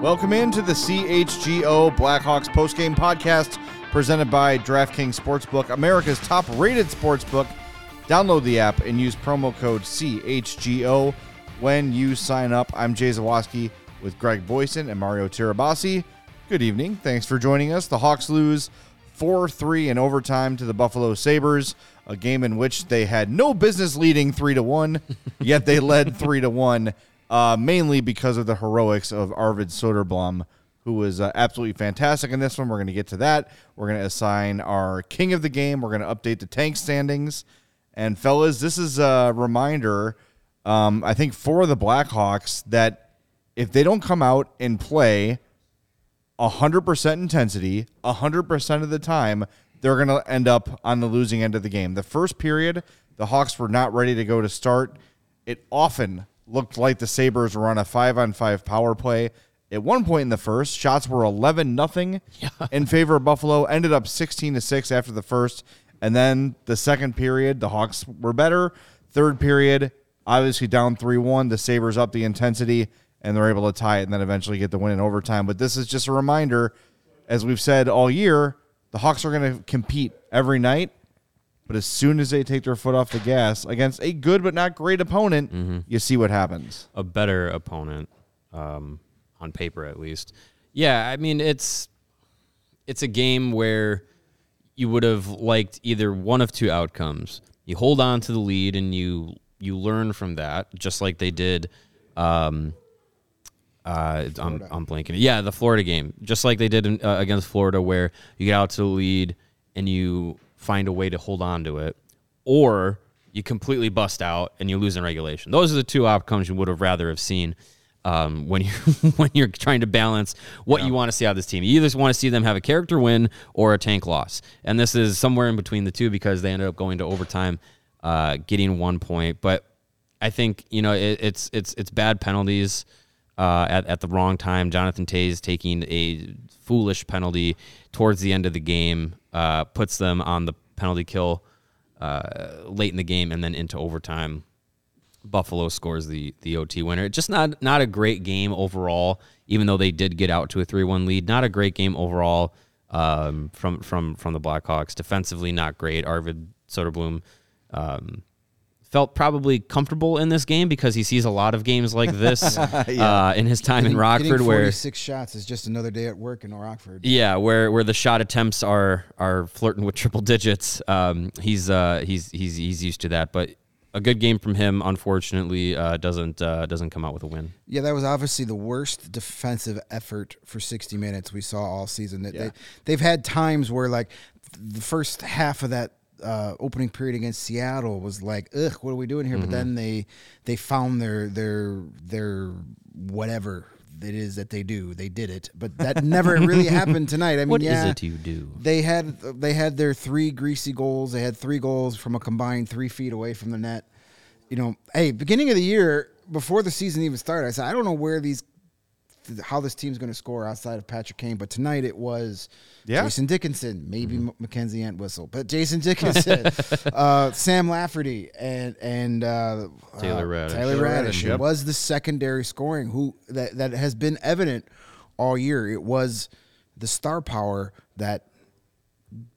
Welcome into the CHGO Blackhawks postgame podcast presented by DraftKings Sportsbook, America's top rated sportsbook. Download the app and use promo code CHGO when you sign up. I'm Jay Zawaski with Greg Boysen and Mario Tirabassi. Good evening. Thanks for joining us. The Hawks lose 4 3 in overtime to the Buffalo Sabres, a game in which they had no business leading 3 to 1, yet they led 3 to 1, uh, mainly because of the heroics of Arvid Soderblom, who was uh, absolutely fantastic in this one. We're going to get to that. We're going to assign our king of the game. We're going to update the tank standings. And, fellas, this is a reminder, um, I think, for the Blackhawks that if they don't come out and play 100% intensity 100% of the time, they're going to end up on the losing end of the game. The first period, the Hawks were not ready to go to start. It often looked like the Sabres were on a 5 on 5 power play. At one point in the first, shots were 11 nothing in favor of Buffalo, ended up 16 to 6 after the first. And then the second period, the Hawks were better. Third period, obviously down 3 1. The Sabres up the intensity and they're able to tie it and then eventually get the win in overtime. But this is just a reminder, as we've said all year, the Hawks are going to compete every night. But as soon as they take their foot off the gas against a good but not great opponent, Mm-hmm. you see what happens. a better opponent, um, on paper at least. Yeah, I mean it's it's a game where you would have liked either one of two outcomes. You hold on to the lead and you you learn from that, just like they did. Um, uh, I'm, I'm blanking. Yeah, the Florida game, just like they did in, uh, against Florida, where you get out to the lead and you find a way to hold on to it, or you completely bust out and you lose in regulation. Those are the two outcomes you would have rather have seen um, when you when you're trying to balance what you want to see out of this team. You either want to see them have a character win or a tank loss, and this is somewhere in between the two because they ended up going to overtime, uh, getting one point. But I think you know it, it's it's it's bad penalties uh, at at the wrong time. Jonathan Toews taking a foolish penalty towards the end of the game uh, puts them on the penalty kill uh, late in the game and then into overtime. Buffalo scores the the OT winner. Just not not a great game overall, even though they did get out to a three one lead. Not a great game overall um, from from from the Blackhawks. Defensively, not great. Arvid Soderblom um, felt probably comfortable in this game because he sees a lot of games like this uh, in his time in Rockford, where six shots is just another day at work in Rockford. yeah, where where the shot attempts are are flirting with triple digits. Um, he's uh, he's he's he's used to that, but a good game from him, unfortunately, uh, doesn't uh, doesn't come out with a win. Yeah, that was obviously the worst defensive effort for 60 minutes we saw all season. That they they've had times where like the first half of that uh, opening period against Seattle was like, ugh, what are we doing here? But then they they found their their their whatever it is that they do. They did it, but that never really happened tonight. I mean, What is yeah, it you do? They had they had their three greasy goals. They had three goals from a combined three feet away from the net. You know, hey, beginning of the year before the season even started, I said I don't know where these how this team's going to score outside of Patrick Kane, but tonight it was Yeah. Jason Dickinson, maybe M Mackenzie Entwistle, but Jason Dickinson, uh, Sam Lafferty, and and uh, Taylor uh, Raddysh. Taylor Taylor Raddysh yep. was the secondary scoring who that that has been evident all year. It was the star power that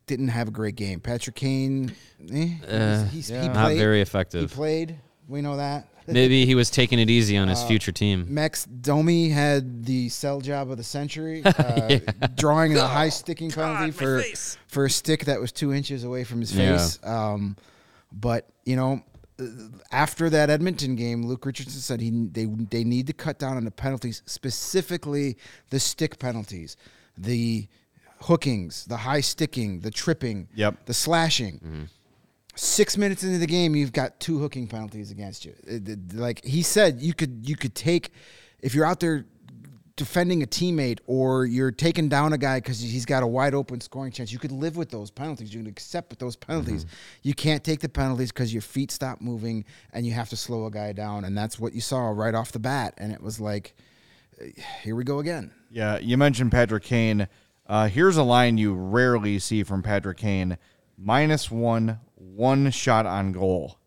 didn't have a great game. Patrick Kane, eh, Uh, he's, he Not played. very effective He played. We know that. Maybe he was taking it easy on Uh, his future team. Max Domi had the sell job of the century, uh, drawing a high sticking penalty for for a stick that was two inches away from his Yeah. face. Um, but you know, uh, after that Edmonton game, Luke Richardson said he they they need to cut down on the penalties, specifically the stick penalties, the hookings, the high sticking, the tripping, Yep. the slashing. Six minutes into the game, you've got two hooking penalties against you. It- it- like he said, you could you could take if you're out there defending a teammate or you're taking down a guy because he's got a wide open scoring chance. You could live with those penalties. You can accept with those penalties. You can't take the penalties because your feet stop moving and you have to slow a guy down. And that's what you saw right off the bat. And it was like, uh, here we go again. Yeah, you mentioned Patrick Kane. Uh, here's a line you rarely see from Patrick Kane: minus one, one shot on goal.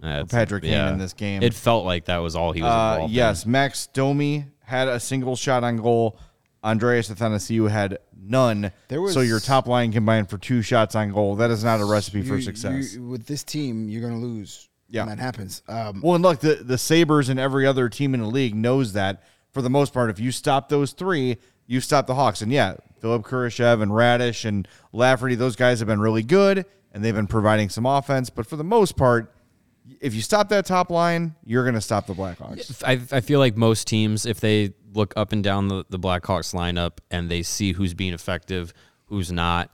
That's- Patrick Kane in this game. It felt like that was all he was Uh, involved in. yes, Max Domi had a single shot on goal. Andreas Athanasiou had none. There was- so your top line combined for two shots on goal. That is not a recipe for success. you- with this team, you're going to lose. Yeah. when that happens. Um, well, and look, the the Sabres and every other team in the league knows that for the most part. If you stop those three, you stop the Hawks. And yeah, Philip Kurashev and Raddysh and Lafferty, those guys have been really good and they've been providing some offense. But for the most part, if you stop that top line, you're going to stop the Blackhawks. I, I feel like most teams, if they look up and down the, the Blackhawks lineup and they see who's being effective, who's not,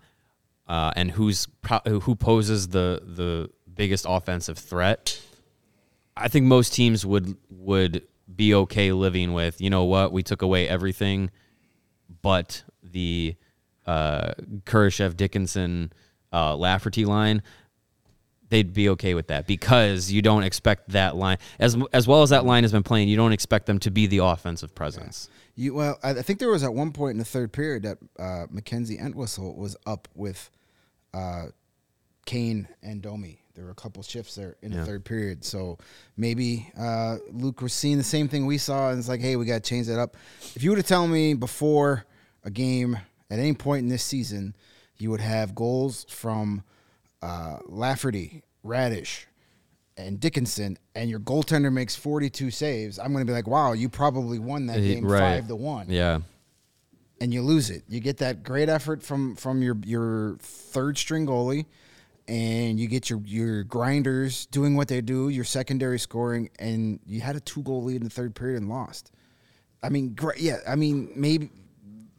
uh, and who's who poses the the biggest offensive threat, I think most teams would would be okay living with. You know what? We took away everything, but the uh, Kurashev, Dickinson, uh, Lafferty line they'd be okay with that because you don't expect that line as as well as that line has been playing. You don't expect them to be the offensive presence. You well, I I think there was at one point in the third period that uh, Mackenzie Entwistle was up with uh, Kane and Domi. There were a couple shifts there in the third period, so maybe uh, Luke was seeing the same thing we saw, and it's like, hey, we got to change that up. If you would have told me before a game at any point in this season, you would have goals from uh, Lafferty, Raddysh, and Dickinson, and your goaltender makes 42 saves, I'm going to be like, wow, you probably won that game five to one Yeah. and you lose it. You get that great effort from from your your third string goalie, and you get your your grinders doing what they do, your secondary scoring, and you had a two goal lead in the third period and lost. I mean, great. Yeah, I mean, maybe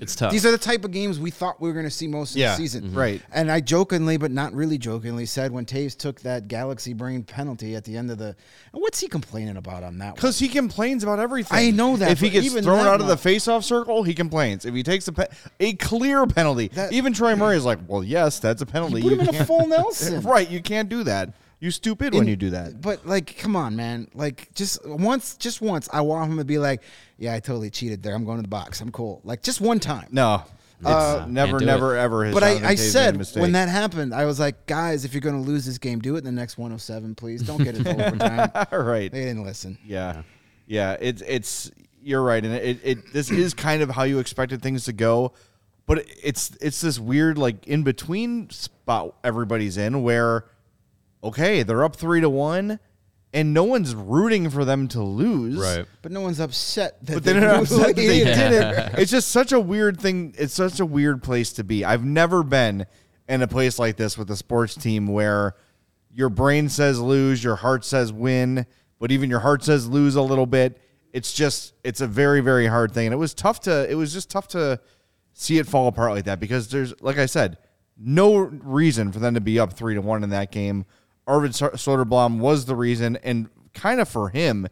It's tough. these are the type of games we thought we were going to see most of Yeah, the season. Mm-hmm. right. And I jokingly, but not really jokingly, said when Toews took that Galaxy brain penalty at the end of the, what's he complaining about on that? Because he complains about everything. I know that, If he gets even thrown that out of the much- face-off circle, he complains. If he takes a pe- a clear penalty, That- even Troy Murray is like, "Well, yes, that's a penalty. He put You him in a full Nelson. right? You can't do that. You stupid when In- you do that. But like, come on, man. Like, just once, just once, I want him to be like, "Yeah, I totally cheated there. I'm going to the box. I'm cool." Like, just one time. No, it's Uh, never, can't do never, ever. Has But I, I Toews made a said when that happened, I was like, guys, if you're going to lose this game, do it in the next 107, please. Don't get it to overtime. right? They didn't listen. Yeah, yeah. It's it's you're right, and it, it this is kind of how you expected things to go, but it's it's this weird like in between spot everybody's in where, okay, they're up three to one, and no one's rooting for them to lose, Right. But no one's upset that But they, they're not upset that they Yeah. did it. It's just such a weird thing. It's such a weird place to be. I've never been in a place like this with a sports team where your brain says lose, your heart says win, but even your heart says lose a little bit. It's just it's a very very hard thing, and it was tough to it was just tough to see it fall apart like that because there's like I said, no reason for them to be up three to one in that game. Arvid Soderblom was the reason, and kind of for him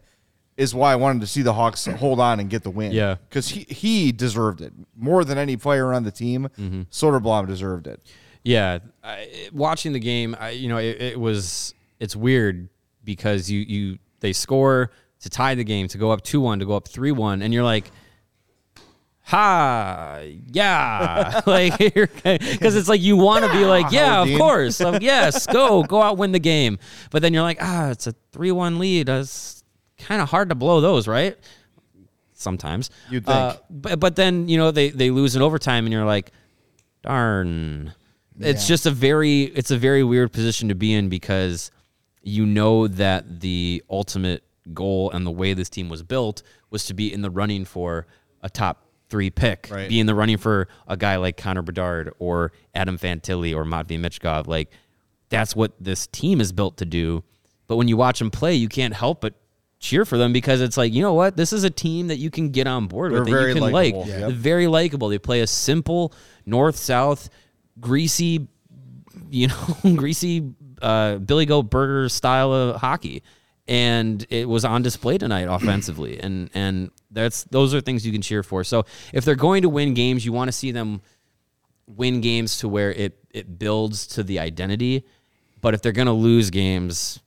is why I wanted to see the Hawks hold on and get the win. Yeah. because he he deserved it more than any player on the team. Mm-hmm. Soderblom deserved it. Yeah, I, watching the game, I, you know, it, it was it's weird because you you they score to tie the game to go up two one to go up three one, and you're like, ha, yeah, like because it's like you want to be like, yeah, of course, um, yes, go go out win the game, but then you're like, ah, it's a three one lead. It's kind of hard to blow those, right? Sometimes You'd Uh, think. but but then you know they they lose in overtime, and you're like, darn. It's Yeah. just a very it's a very weird position to be in because you know that the ultimate goal and the way this team was built was to be in the running for a top three pick, Right. be in the running for a guy like Connor Bedard or Adam Fantilli or Matvey Michkov. Like that's what this team is built to do. But when you watch them play, you can't help but cheer for them because it's like you know what this is a team that you can get on board They're with that very you can like likable. They're very likable they play a simple north south greasy you know, greasy uh, Billy Goat Burger style of hockey, and it was on display tonight offensively, and and that's those are things you can cheer for. So if they're going to win games, you want to see them win games to where it it builds to the identity. But if they're going to lose games,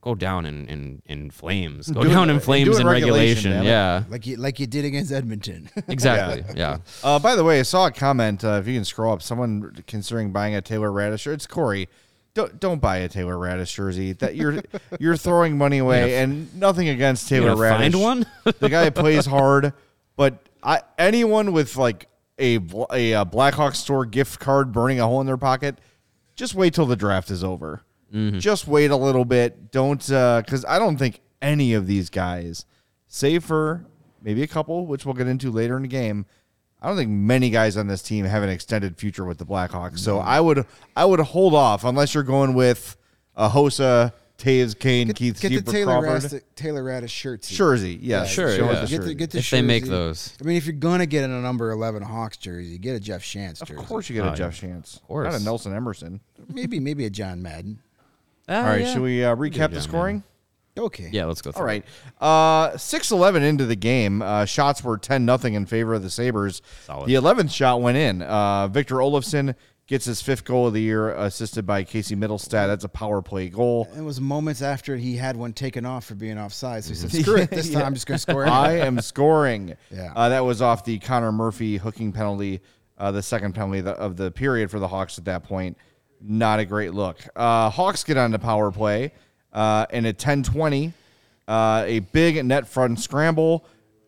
go down in in, in flames, go Do it- down in flames in in regulation, regulation. Yeah, Like you, like you did against Edmonton. exactly. yeah. Uh, by the way, I saw a comment. Uh, if you can scroll up, someone considering buying a Taylor Raddysh. It's Corey. Don't don't buy a Taylor Raddysh jersey. That you're you're throwing money away, and nothing against Taylor gonna Raddysh. find one? the guy plays hard, but I, anyone with like a bl- a, uh Blackhawks store gift card burning a hole in their pocket, just wait till the draft is over. Just wait a little bit. Don't because I don't think any of these guys, save for maybe a couple, which we'll get into later in the game. I don't think many guys on this team have an extended future with the Blackhawks. So I would I would hold off unless you're going with a Hossa, Toews, Kane, Get, Keith, get the Keeper, Taylor Crawford. Raddysh, Taylor Raddysh shirts. Jersey, yeah, Sure, yeah. the Get the, get the If they make those. I mean, if you're gonna get a number eleven Hawks jersey, get a Jeff Shantz jersey. Of course, you get a Oh, Jeff Shantz. Of course. Not a Nelson Emerson. Maybe maybe a John Madden. Ah, All right, yeah. should we uh, recap the John scoring? Okay. Yeah, let's go. Through All it. Uh, 6-11 into the game. Uh, shots were 10 nothing in favor of the Sabres. Solid. The 11th shot went in. Uh, Victor Olofsson gets his fifth goal of the year, assisted by Casey Mittelstadt. That's a power play goal. It was moments after he had one taken off for being offside. So he said, "Screw it, this time I'm just gonna score." I am scoring. Yeah. Uh, that was off the Connor Murphy hooking penalty, uh, the second penalty of the, of the period for the Hawks at that point. Not a great look. Uh, Hawks get on the power play, uh, and at 10-20, uh, a big net front scramble.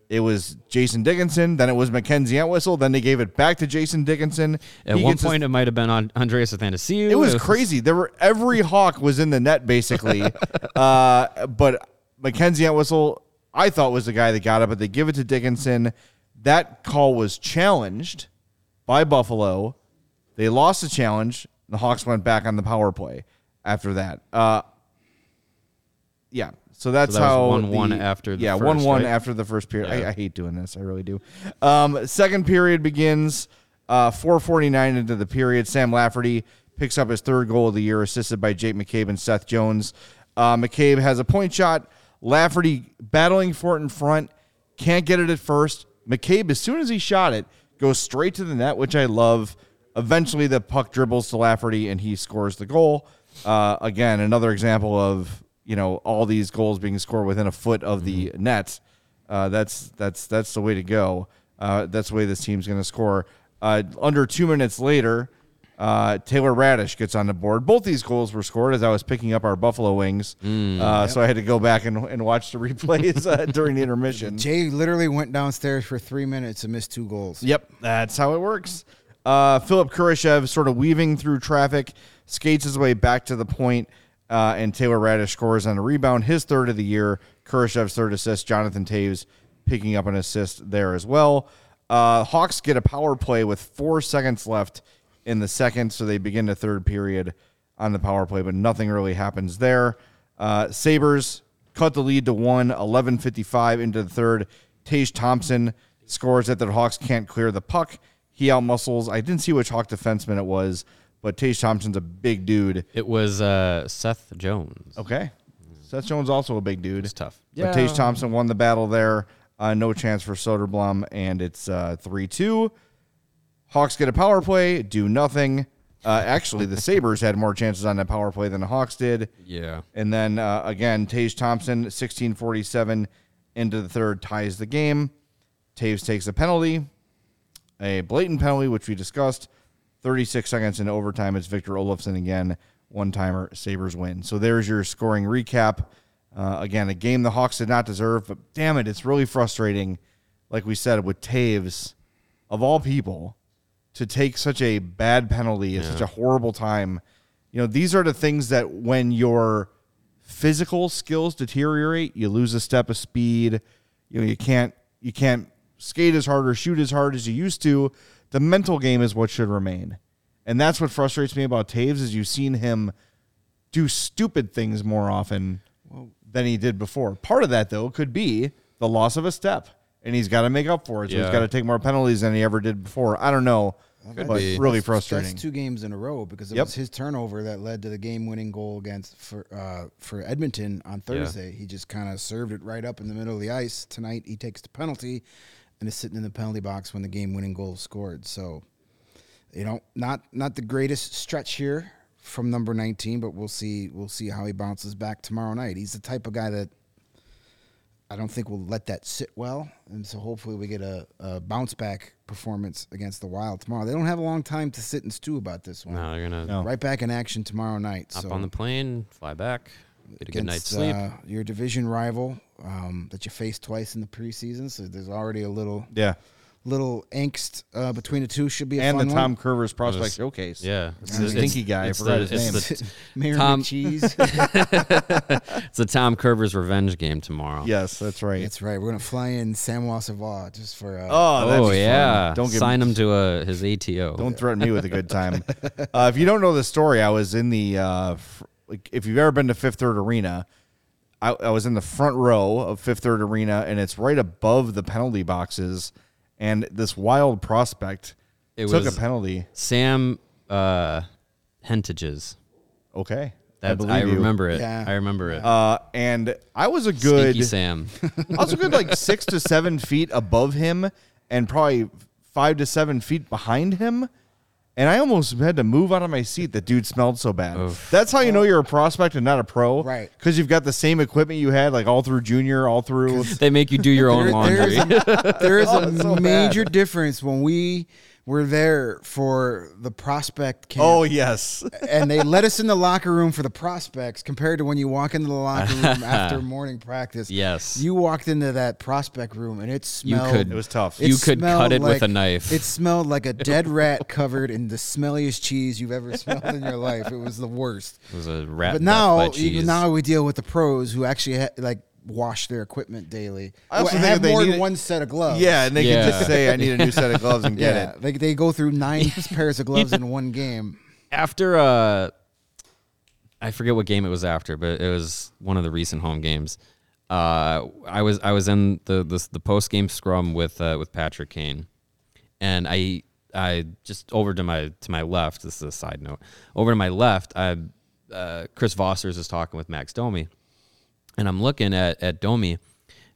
It was Jason Dickinson, then it was Mackenzie Entwistle, then they gave it back to Jason Dickinson. At He one gets his- point, it might have been on Andreas Athanasiou. it was crazy. There were every hawk was in the net basically, uh, but Mackenzie Entwistle I thought was the guy that got it, but they give it to Dickinson. That call was challenged by Buffalo. They lost the challenge. The Hawks went back on the power play after that. Uh, yeah. So that's So that how was 1-1 after the yeah first, one one right? after the first period. Yeah. I, I hate doing this. I really do. Um, second period begins. Uh, 449 into the period. Sam Lafferty picks up his third goal of the year, assisted by Jake McCabe and Seth Jones. Uh, McCabe has a point shot. Lafferty battling for it in front. Can't get it at first. McCabe, as soon as he shot it, goes straight to the net, which I love. Eventually, the puck dribbles to Lafferty and he scores the goal. Uh, again, another example of you know all these goals being scored within a foot of the net. Uh, that's that's that's the way to go. Uh, that's the way this team's going to score. Uh, under two minutes later, uh, Taylor Raddysh gets on the board. Both these goals were scored as I was picking up our Buffalo Wings, uh, so I had to go back and, and watch the replays uh, during the intermission. Jay literally went downstairs for three minutes and missed two goals. Yep, that's how it works. Uh, Philip Kurashev sort of weaving through traffic, skates his way back to the point, uh, and Taylor Raddysh scores on a rebound, his third of the year. Kurashev's third assist. Jonathan Toews picking up an assist there as well. Uh, Hawks get a power play with four seconds left in the second, so they begin the third period on the power play, but nothing really happens there. Uh, Sabres cut the lead to one, 11.55 into the third. Tage Thompson scores that the Hawks can't clear the puck. He outmuscles. I didn't see which Hawk defenseman it was, but Tage Thompson's a big dude. It was uh, Seth Jones. Okay. Seth Jones also a big dude. It's tough. But Tage Thompson won the battle there. Uh, no chance for Soderblom, and it's uh, 3 2. Hawks get a power play, do nothing. Uh, actually, the Sabres had more chances on that power play than the Hawks did. Yeah. And then uh, again, Tage Thompson, 1647 into the third, ties the game. Toews takes a penalty, a blatant penalty, which we discussed. 36 seconds into overtime, it's Victor Olofsson again. One timer, Sabres win. So there's your scoring recap. Uh, again, a game the Hawks did not deserve, but damn it, it's really frustrating, like we said, with Toews, of all people, to take such a bad penalty at such a horrible time. You know, these are the things that when your physical skills deteriorate, you lose a step of speed. You know, you can't you can't skate as hard or shoot as hard as you used to. The mental game is what should remain. And that's what frustrates me about Toews is you've seen him do stupid things more often than he did before. Part of that though could be the loss of a step. And he's got to make up for it. So he's Yeah. got to take more penalties than he ever did before. I don't know. Could but be. really frustrating. That's two games in a row because it Yep. was his turnover that led to the game-winning goal against for uh, for Edmonton on Thursday. He just kind of served it right up in the middle of the ice. Tonight he takes the penalty and is sitting in the penalty box when the game-winning goal is scored. So, you know, not not the greatest stretch here from number 19, but we'll see we'll see how he bounces back tomorrow night. He's the type of guy that I don't think we'll let that sit well, and so hopefully we get a, a bounce back performance against the Wild tomorrow. They don't have a long time to sit and stew about this one. No, they're gonna No. Right back in action tomorrow night. hop so on the plane, fly back, get a good night's sleep. Uh, your division rival um, that you faced twice in the preseason, so there's already a little Yeah. little angst uh, between the two. Should be a And the Tom one. Kurvers prospect was- showcase. yeah, It's the stinky guy. I forgot the- his name. the- Tom- Cheese. It's the Tom Kurvers' revenge game tomorrow. Yes, that's right. That's right. We're gonna fly in Samuel Savoie just for. Uh, oh, that'd Oh be yeah, fun. Don't get sign him to a, his ATO. Don't threaten me with a good time. uh, if you don't know the story, I was in the. Uh, fr- like, if you've ever been to Fifth Third Arena, I, I was in the front row of Fifth Third Arena, and it's right above the penalty boxes. And this wild prospect It took was- a penalty. Sam uh, Hentges. Okay, That's, believe I, you. remember it. Yeah. I remember it. Uh, and I was a good. Stinky Sam. I was a good like six to seven feet above him, and probably five to seven feet behind him. And I almost had to move out of my seat. The dude smelled so bad. Oof. That's how you know you're a prospect and not a pro, Right. Because you've got the same equipment you had, like all through junior, all through. they make you do your own There- laundry. there's a, there is Oh, a it's so major bad. difference when we were there for the prospect camp. Oh yes, and they let us in the locker room for the prospects compared to when you walk into the locker room after morning practice. Yes. You walked into that prospect room and it You smelled. could- it was tough. You could cut it with a knife. It smelled like a dead rat covered in the smelliest cheese you've ever smelled in your life. It was the worst. It was a rat. But now, now we deal with the pros who actually ha- like wash their equipment daily. I also Who think have they more need than one set of gloves. yeah, and they can just say, "I need a new set of gloves" and get yeah. it. They they go through nine pairs of gloves in one game. after uh I forget what game it was after, but it was one of the recent home games. Uh I was I was in the the, the post game scrum with uh, with Patrick Kane. And I I just over to my to my left, this is a side note. Over to my left, I uh, Chris Vosters is talking with Max Domi. And I'm looking at at Domi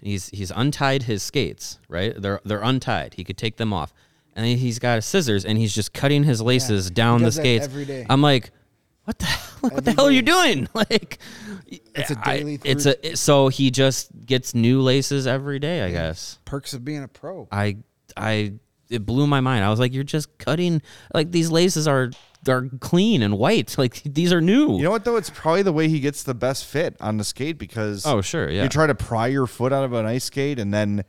he's he's untied his skates, right? They're they're untied. He could take them off. And he's got scissors and he's just cutting his laces He down the skates. every day. I'm like, what the hell? what the hell are you doing? Like, It's a daily thing. it's a so he just gets new laces every day. I guess. Perks of being a pro. I I it blew my mind. I was like, you're just cutting like these laces are are clean and white. Like these are new. You know what though? It's probably the way he gets the best fit on the skate because oh sure, yeah. you try to pry your foot out of an ice skate and then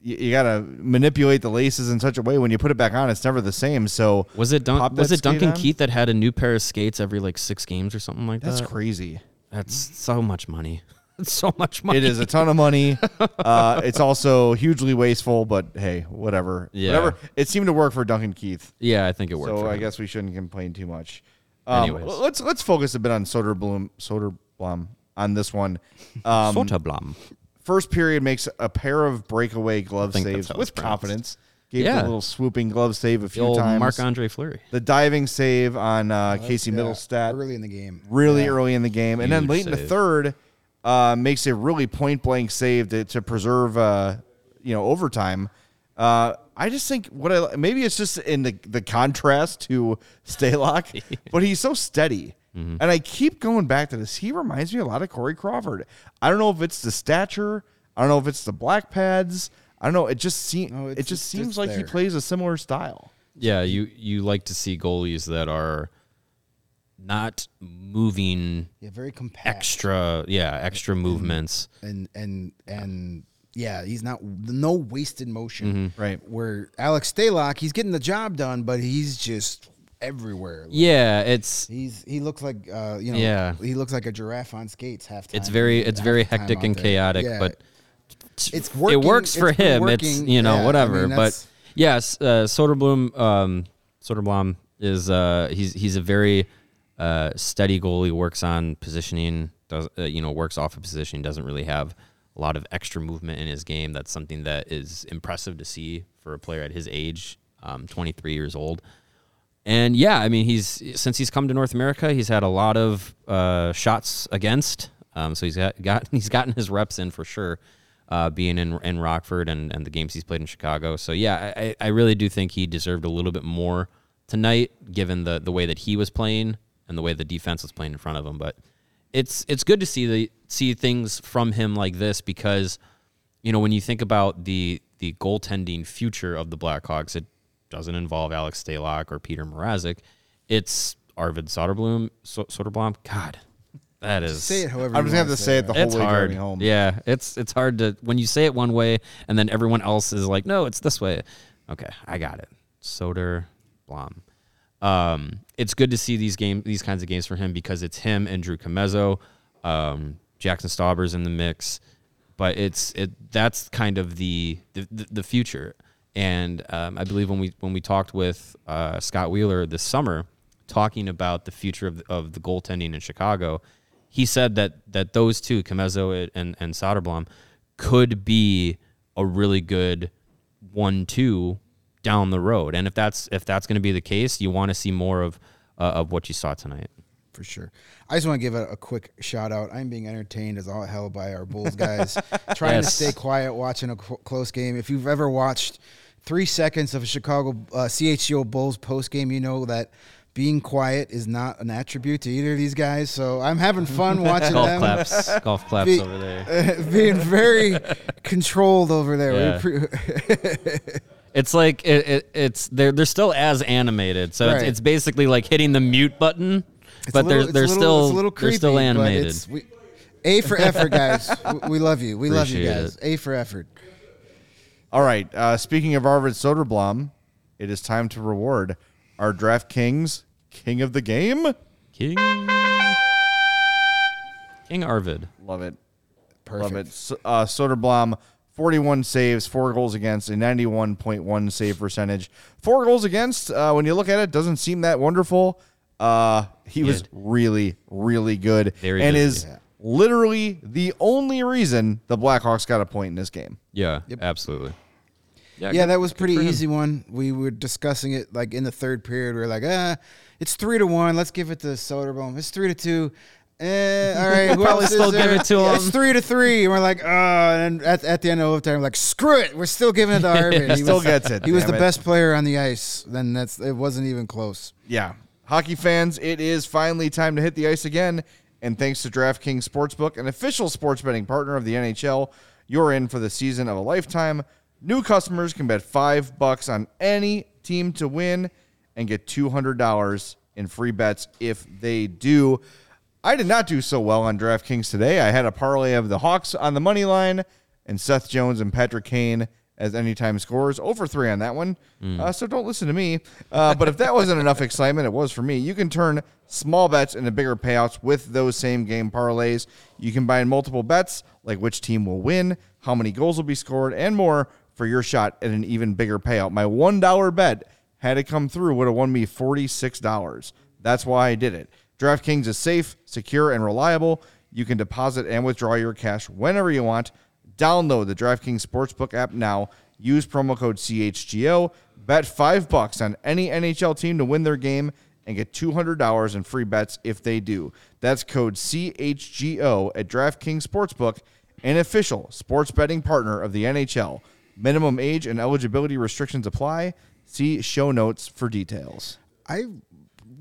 you, you got to manipulate the laces in such a way when you put it back on it's never the same so was it Dun- was it Duncan on? Keith that had a new pair of skates every like six games or something like that's that? That's crazy That's so much money. It's so much money. it is a ton of money uh, it's also hugely wasteful but hey whatever Yeah. whatever it seemed to work for duncan keith Yeah, I think it worked. so for i him. guess we shouldn't complain too much um, Anyways. let's let's focus a bit on soderblom soderblom on this one um, Soderblom. first period makes a pair of breakaway glove saves with confidence. Gave Yeah. a little swooping glove save a The few old times. Marc Andre Fleury. the diving save on uh, Casey Yeah, Mittelstadt early in the game. really Yeah. early in the game, and then Huge late in the third uh, makes a really point blank save to, to preserve uh, you know overtime. Uh, I just think what I maybe it's just in the the contrast to Stalock, but he's so steady. Mm-hmm. And I keep going back to this. He reminds me a lot of Corey Crawford. I don't know if it's the stature. I don't know if it's the black pads. I don't know. It just seems. No, it just seems just like he plays a similar style. Yeah, you you like to see goalies that are not moving Yeah, very compact. extra, yeah, extra movements. and and and yeah, he's not no wasted motion. Mm-hmm. Right. Where Alex Stalock, he's getting the job done, but he's just everywhere. Like, Yeah, it's He's he looks like uh you know Yeah. he looks like a giraffe on skates half time. it's very it's very half the time hectic and there. chaotic, Yeah. but It's working, it works for it's been him. It's you know Yeah, I whatever, mean, but that's- yes, uh, Soderblom um, Soderblom is uh, he's he's a very uh, steady goalie. Works on positioning. Does uh, you know works off of positioning. Doesn't really have a lot of extra movement in his game. That's something that is impressive to see for a player at his age, um, 23 years old. And yeah, I mean, he's since he's come to North America, he's had a lot of uh, shots against. Um, so he's got, got he's gotten his reps in for sure, uh, being in in Rockford and, and the games he's played in Chicago. So yeah, I, I really do think he deserved a little bit more tonight, given the the way that he was playing and the way the defense was playing in front of him. But it's it's good to see the see things from him like this because you know, when you think about the the goaltending future of the Blackhawks, it doesn't involve Alex Stalock or Peter Mrazek. It's Arvid Soderblom. So- Soderblom. God, that is Say it however. I'm just gonna have wanna to say it the whole it's way hard. driving home. Yeah, it's it's hard to when you say it one way and then everyone else is like, no, it's this way. Okay, I got it. Soder Blom. Um, it's good to see these game these kinds of games for him because it's him and Drew Commesso, um, Jaxson Stauber's in the mix, but it's it that's kind of the the, the, the future. And um, I believe when we when we talked with uh, Scott Wheeler this summer, talking about the future of of the goaltending in Chicago, he said that that those two, Commesso and and Soderblom, could be a really good one-two down the road. And if that's if that's going to be the case, you want to see more of uh, of what you saw tonight. for sure. I just want to give a, a quick shout out. I'm being entertained as all hell by our Bulls guys, trying Yes. to stay quiet watching a cl- close game. If you've ever watched three seconds of a Chicago uh, CHGO Bulls post game, you know that being quiet is not an attribute to either of these guys. So I'm having fun watching Golf them. claps, golf claps Be- over there. being very controlled over there. Yeah. Appre- It's like it, it, it's they're they're still as animated, so Right. it's, it's basically like hitting the mute button, It's a but little- they're it's they're a little- still it's a little they're still creepy, but animated. it's- we- A for effort, guys. We- we love you. We love you Appreciate guys. it. A for effort. All right. Uh, speaking of Arvid Soderblom, it is time to reward our DraftKings King of the Game. King King Arvid. Love it. Perfect. Love it. S- Uh, Soderblom, 41 saves, four goals against, a 91.1 save percentage. Four goals against, uh, when you look at it, doesn't seem that wonderful. Uh, he was really, really good. Very and good. is Yeah. literally the only reason the Blackhawks got a point in this game. Yeah, absolutely. Yeah, good- that was pretty easy one. We were discussing it like in the third period. We are like, ah, it's three to one. Let's give it to Soderblom. It's three to two. Eh, all right, who Probably else is still give there? it to him. It's three to three, and we're like, oh. And at, at the end of overtime, we're like, screw it, we're still giving it to Arvid. He still gets it, He was damn the it. best player on the ice. Then that's it. Wasn't even close. Yeah. Hockey fans, it is finally time to hit the ice again. And thanks to DraftKings Sportsbook, an official sports betting partner of the NHL, you're in for the season of a lifetime. New customers can bet five bucks on any team to win and get $200 in free bets if they do. I did not do so well on DraftKings today. I had a parlay of the Hawks on the money line and Seth Jones and Patrick Kane as anytime scorers. Over three on that one. Uh, so don't listen to me. Uh, but if that wasn't enough excitement, it was for me. You can turn small bets into bigger payouts with those same game parlays. You can buy in multiple bets, like which team will win, how many goals will be scored, and more for your shot at an even bigger payout. My $1 bet had it come through would have won me $46. That's why I did it. DraftKings is safe, secure, and reliable. You can deposit and withdraw your cash whenever you want. Download the DraftKings Sportsbook app now. Use promo code CHGO. Bet 5 bucks on any NHL team to win their game and get $200 in free bets if they do. That's code CHGO at DraftKings Sportsbook, an official sports betting partner of the NHL. Minimum age and eligibility restrictions apply. See show notes for details. I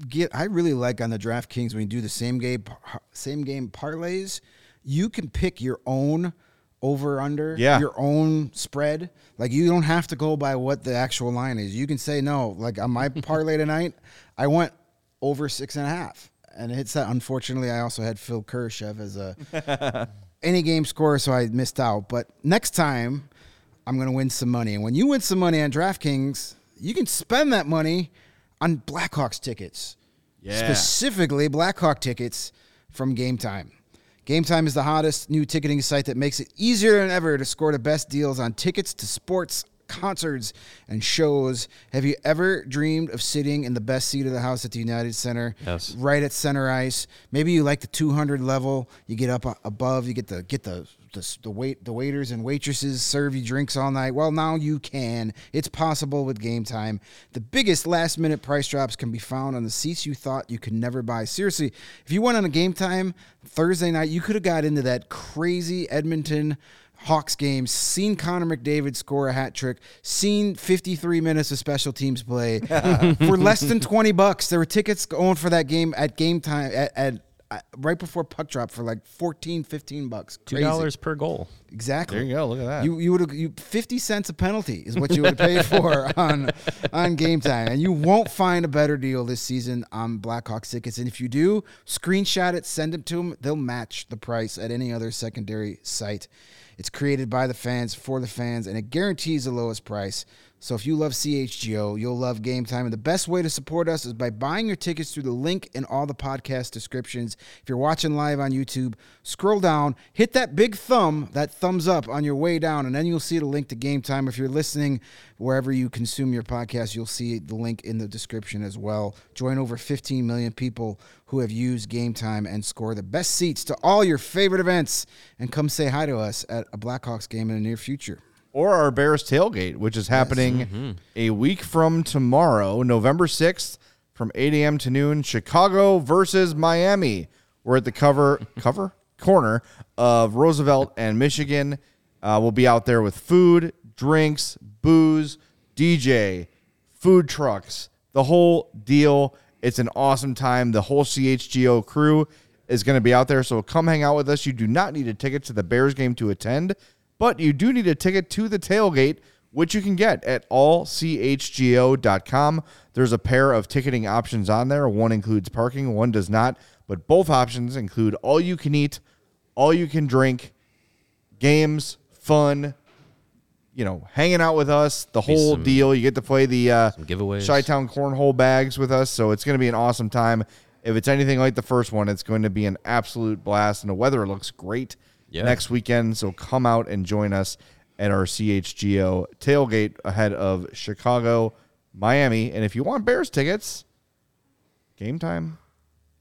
get I really like on the DraftKings when you do the same game same game parlays, you can pick your own over under, Yeah. your own spread. Like you don't have to go by what the actual line is. You can say no. Like on my parlay tonight, I went over six and a half, and it hits that. Unfortunately, I also had Phil Kurashev as a any game scorer, so I missed out. But next time, I'm going to win some money. And when you win some money on DraftKings, you can spend that money on Blackhawks tickets. Yeah. Specifically, Blackhawk tickets from Game Time. Game Time is the hottest new ticketing site that makes it easier than ever to score the best deals on tickets to sports, concerts, and shows. Have you ever dreamed of sitting in the best seat of the house at the United Center? Yes. Right at center ice. Maybe you like the 200 level. You get up above. You get the get the the, the wait the waiters and waitresses serve you drinks all night. Well, now you can. It's possible with Game Time. The biggest last minute price drops can be found on the seats you thought you could never buy. Seriously, if you went on a Game Time Thursday night, you could have got into that crazy Edmonton. Hawks games, seen Connor McDavid score a hat trick, seen 53 minutes of special teams play for less than 20 bucks. There were tickets going for that game at game time at, at right before puck drop for like 14, 15 bucks. Two Crazy. dollars per goal. Exactly. There you go. Look at that. You you would you fifty cents a penalty is what you would pay for on on game time, and you won't find a better deal this season on Blackhawks tickets. And if you do, screenshot it, send it to them. They'll match the price at any other secondary site. It's created by the fans for the fans, and it guarantees the lowest price. So if you love CHGO, you'll love Game Time. And the best way to support us is by buying your tickets through the link in all the podcast descriptions. If you're watching live on YouTube, scroll down, hit that big thumb, that thumbs up on your way down, and then you'll see the link to Game Time. If you're listening wherever you consume your podcast, you'll see the link in the description as well. Join over 15 million people who have used Game Time and score the best seats to all your favorite events. And come say hi to us at a Blackhawks game in the near future. Or our Bears tailgate, which is happening a week from tomorrow, November 6th, from 8 a.m. to noon. Chicago versus Miami. We're at the cover cover corner of Roosevelt and Michigan. Uh, we'll be out there with food, drinks, booze, DJ, food trucks, the whole deal. It's an awesome time. The whole CHGO crew is going to be out there. So come hang out with us. You do not need a ticket to the Bears game to attend, but you do need a ticket to the tailgate, which you can get at allchgo.com. There's a pair of ticketing options on there. One includes parking, one does not, but both options include all you can eat, all you can drink, games, fun, you know, hanging out with us, the whole some- deal. You get to play the uh, giveaways. Chi-Town cornhole bags with us, so it's going to be an awesome time. If it's anything like the first one, it's going to be an absolute blast, and the weather looks great Yeah. next weekend. So come out and join us at our CHGO tailgate ahead of Chicago, Miami, and if you want Bears tickets, game time,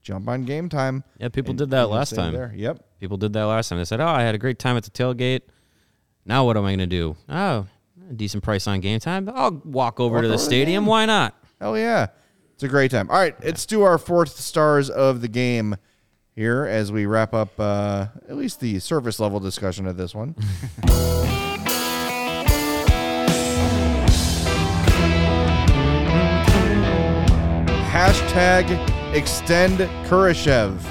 jump on game time. Yeah, people and did that last time. There. Yep. People did that last time. They said, "Oh, I had a great time at the tailgate. Now what am I going to do? Oh, a decent price on game time. I'll walk over Walk to the the stadium. game. Why not?" Hell yeah. It's a great time. All right, let's do our fourth stars of the game here as we wrap up uh, at least the surface level discussion of this one. Hashtag extend Kurashev.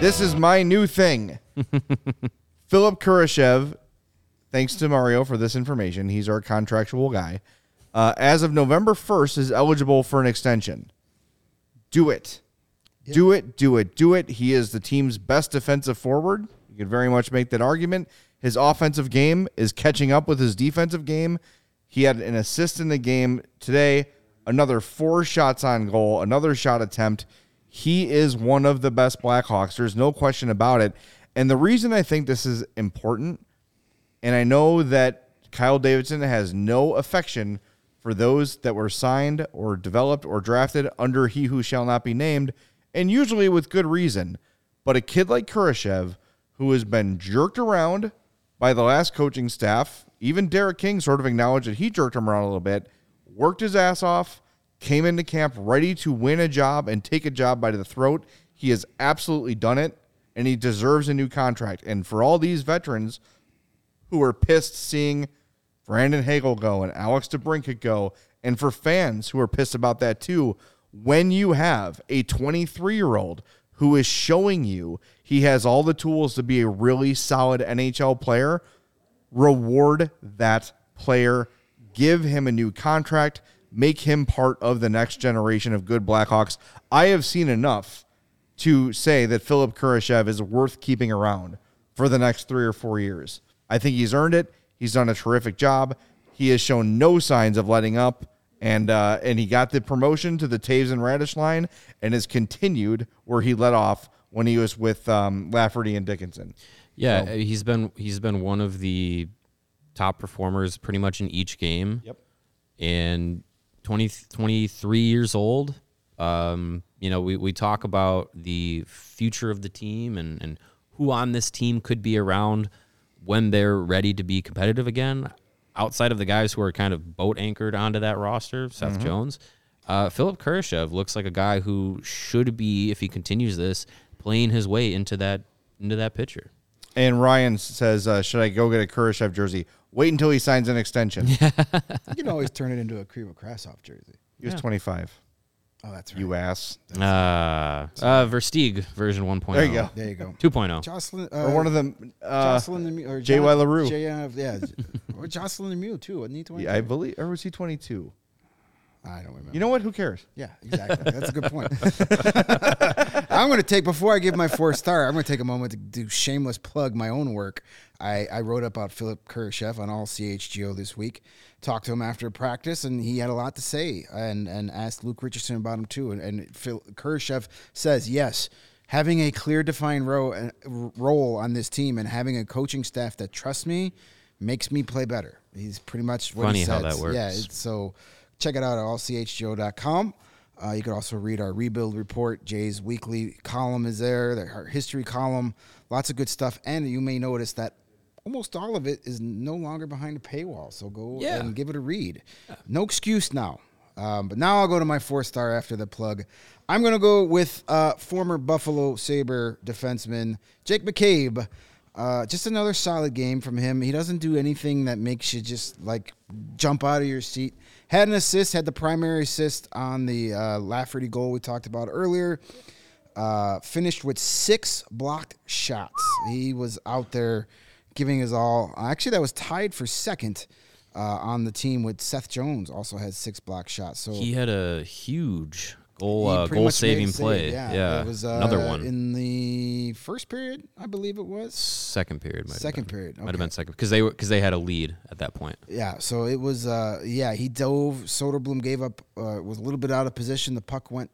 This is my new thing. Philip Kurashev, thanks to Mario for this information. He's our contractual guy. Uh, as of November 1st, is eligible for an extension. Do it. Do it, do it, do it. He is the team's best defensive forward. You could very much make that argument. His offensive game is catching up with his defensive game. He had an assist in the game today, another four shots on goal, another shot attempt. He is one of the best Blackhawks. There's no question about it. And the reason I think this is important, and I know that Kyle Davidson has no affection for those that were signed or developed or drafted under he who shall not be named, and usually with good reason. But a kid like Kurashev, who has been jerked around by the last coaching staff, even Derek King sort of acknowledged that he jerked him around a little bit, worked his ass off, came into camp ready to win a job and take a job by the throat. He has absolutely done it, and he deserves a new contract. And for all these veterans who were pissed seeing Brandon Hagel go and Alex DeBrincat go, and for fans who are pissed about that too, when you have a 23 year old who is showing you he has all the tools to be a really solid NHL player, reward that player, give him a new contract, make him part of the next generation of good Blackhawks. I have seen enough to say that Philip Kurashev is worth keeping around for the next three or four years. I think he's earned it. He's done a terrific job. He has shown no signs of letting up, and uh, and he got the promotion to the Toews and Raddysh line, and has continued where he let off when he was with um, Lafferty and Dickinson. Yeah, uh, he's been he's been one of the top performers pretty much in each game. Yep. And 20, 23 years old. Um, you know, we, we talk about the future of the team and, and who on this team could be around when they're ready to be competitive again. Outside of the guys who are kind of boat anchored onto that roster, Seth Jones, uh, Philip Kurashev looks like a guy who should be, if he continues this, playing his way into that into that picture. And Ryan says, uh, "Should I go get a Kurashev jersey? Wait until he signs an extension." You can always turn it into a Kriva Krasov jersey. He was 25. Oh, that's right. You ass. Uh, uh, Versteeg version 1.0. There you go. There you go. 2.0. Jocelyn, uh, Or one of them. Uh, Jocelyn Lemieux, or J.Y. John- LaRue. J- uh, yeah, or Jocelyn Lemieux too. Wasn't he 22? yeah, I believe, or was he 22? I don't remember. You know what? Who cares? Yeah, exactly. That's a good point. I'm going to take before I give my four star. I'm going to take a moment to do shameless plug my own work. I, I wrote about Philip Kurashev on all CHGO this week. Talked to him after practice, and he had a lot to say, and and asked Luke Richardson about him too. And, and Phil Kurashev says yes. Having a clear, defined ro- uh, role on this team and having a coaching staff that trusts me makes me play better. He's pretty much what he Funny how says. that works. Yeah, so check it out at allchgo.com. Uh, you can also read our rebuild report. Jay's weekly column is there, our history column, lots of good stuff. And you may notice that almost all of it is no longer behind a paywall. So go Yeah. and give it a read. No excuse now. Um, but now I'll go to my four star after the plug. I'm going to go with uh, former Buffalo Sabre defenseman Jake McCabe. Uh, just another solid game from him. He doesn't do anything that makes you just like jump out of your seat. Had an assist, had the primary assist on the uh, Lafferty goal we talked about earlier. Uh, finished with six blocked shots. He was out there giving his all. Actually, that was tied for second uh, on the team with Seth Jones. Also had six blocked shots. So He had a huge goal, uh, goal much made a saving save, play. Yeah, Yeah, It was uh, another one. in the first period, I believe it was. second period. Might Second have been. period, Might have okay. been second because they were because they had a lead at that point. Yeah, so it was. Uh, yeah, he dove. Soderblom gave up. Uh, was a little bit out of position. The puck went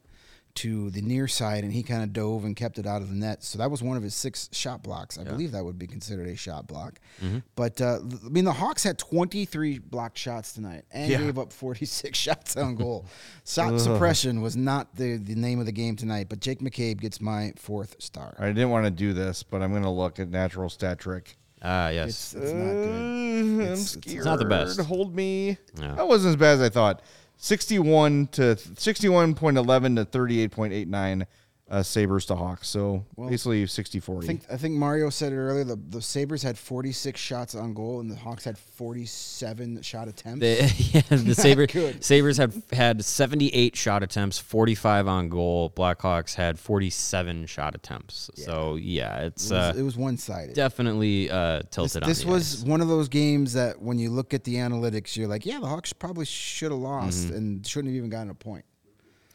to the near side, and he kind of dove and kept it out of the net. So that was one of his six shot blocks. I believe that would be considered a shot block. Mm-hmm. But uh, I mean, the Hawks had 23 blocked shots tonight and Yeah. gave up 46 shots on goal. Shot suppression was not the the name of the game tonight. But Jake McCabe gets my fourth star. I didn't want to do this, but I'm going to look at natural stat trick. Ah, yes. It's, it's not good. Uh, I'm It's- it's not the best. Hold me. Yeah. That wasn't as bad as I thought. 61 to 61.11 to 38.89 uh, Sabres to Hawks. So basically 60 I 40. think I think Mario said it earlier. The the Sabres had 46 shots on goal, and the Hawks had 47 shot attempts. The, yeah, the Sabres, Good. Sabres have had 78 shot attempts, 45 on goal. Blackhawks had 47 shot attempts. So, yeah, it's it was, uh, it was one sided. definitely uh, This, tilted on this the was ice. one of those games that when you look at the analytics, you're like, yeah, the Hawks probably should have lost Mm-hmm. and shouldn't have even gotten a point.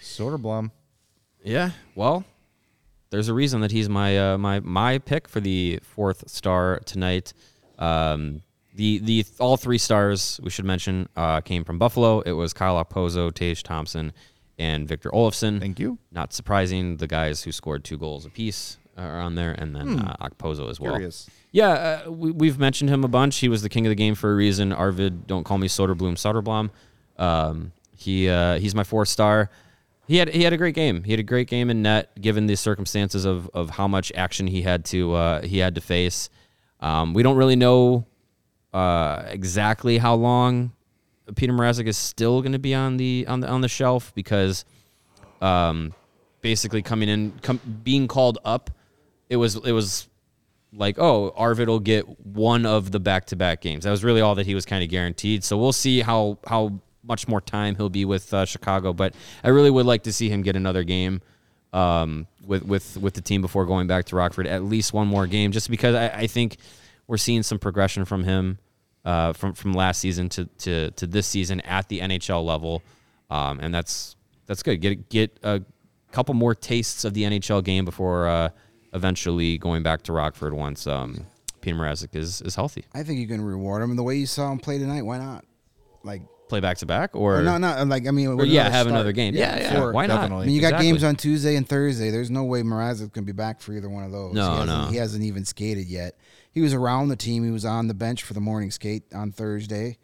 Soderblom. Yeah, well, there's a reason that he's my uh, my my pick for the fourth star tonight. Um, the the all three stars we should mention uh, came from Buffalo. It was Kyle Okposo, Tage Thompson, and Victor Olofsson. Thank you. Not surprising, the guys who scored two goals apiece are on there, and then uh, Okposo as well. Curious. Yeah, uh, we, we've mentioned him a bunch. He was the king of the game for a reason. Arvid, don't call me Soderblom, Soderblom. Um, he uh, he's my four star. He had he had a great game. He had a great game in net, given the circumstances of of how much action he had to uh, he had to face. Um, we don't really know uh, exactly how long Peter Mrazek is still going to be on the on the on the shelf because um, basically coming in com- being called up it was it was like oh Arvid will get one of the back to back games that was really all that he was kind of guaranteed so we'll see how how much more time he'll be with uh, Chicago but I really would like to see him get another game um, with with with the team before going back to Rockford at least one more game just because I, I think we're seeing some progression from him uh, from from last season to, to to this season at the NHL level, um, and that's that's good. Get get a couple more tastes of the NHL game before uh, eventually going back to Rockford once um, Peter Mrazek is is healthy. I think you can reward him. And the way you saw him play tonight, why not? Like, Play back to back or no, not like I mean, or yeah, have start. another game. Yeah, yeah. before- Why not? Definitely. I mean, you got Exactly. games on Tuesday and Thursday. There's no way Mrazek can be back for either one of those. No, he no. He hasn't even skated yet. He was around the team. He was on the bench for the morning skate on Thursday,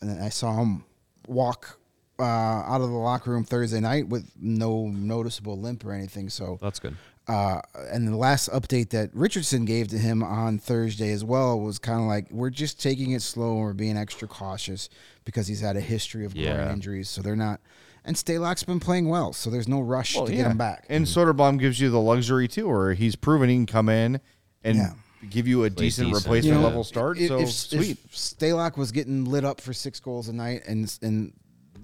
and then I saw him walk uh, out of the locker room Thursday night with no noticeable limp or anything. So That's good. Uh, and the last update that Richardson gave to him on Thursday as well was kind of like we're just taking it slow and we're being extra cautious because he's had a history of groin injuries, so they're not. And Stalock's been playing well, so there's no rush Well, to yeah. get him back. And Soderblom gives you the luxury too, where he's proven he can come in and Yeah. give you a decent, decent. replacement You know, level start. If, so if, sweet. if Stalock was getting lit up for six goals a night and and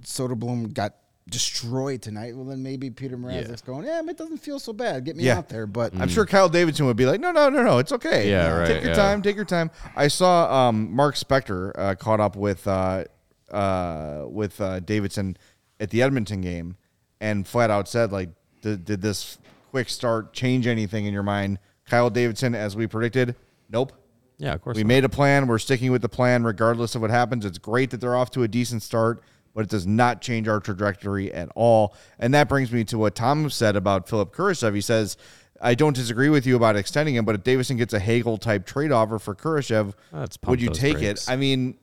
Soderblom got destroyed tonight, well then maybe Peter Mrazek's going, yeah, it doesn't feel so bad. Get me Yeah. out there. But I'm sure Kyle Davidson would be like, no, no, no, no, it's okay. Yeah, right, Take your yeah. time. Take your time. I saw um, Mark Spector uh, caught up with uh, uh, with uh, Davidson at the Edmonton game, and flat out said, like, did, did this quick start change anything in your mind? Kyle Davidson, as we predicted, nope. Yeah, of course. We not. made a plan. We're sticking with the plan regardless of what happens. It's great that they're off to a decent start, but it does not change our trajectory at all. And that brings me to what Tom said about Philip Kurashev. He says, I don't disagree with you about extending him, but if Davidson gets a Hagel type trade offer for Kurashev, would you take brakes. it? I mean,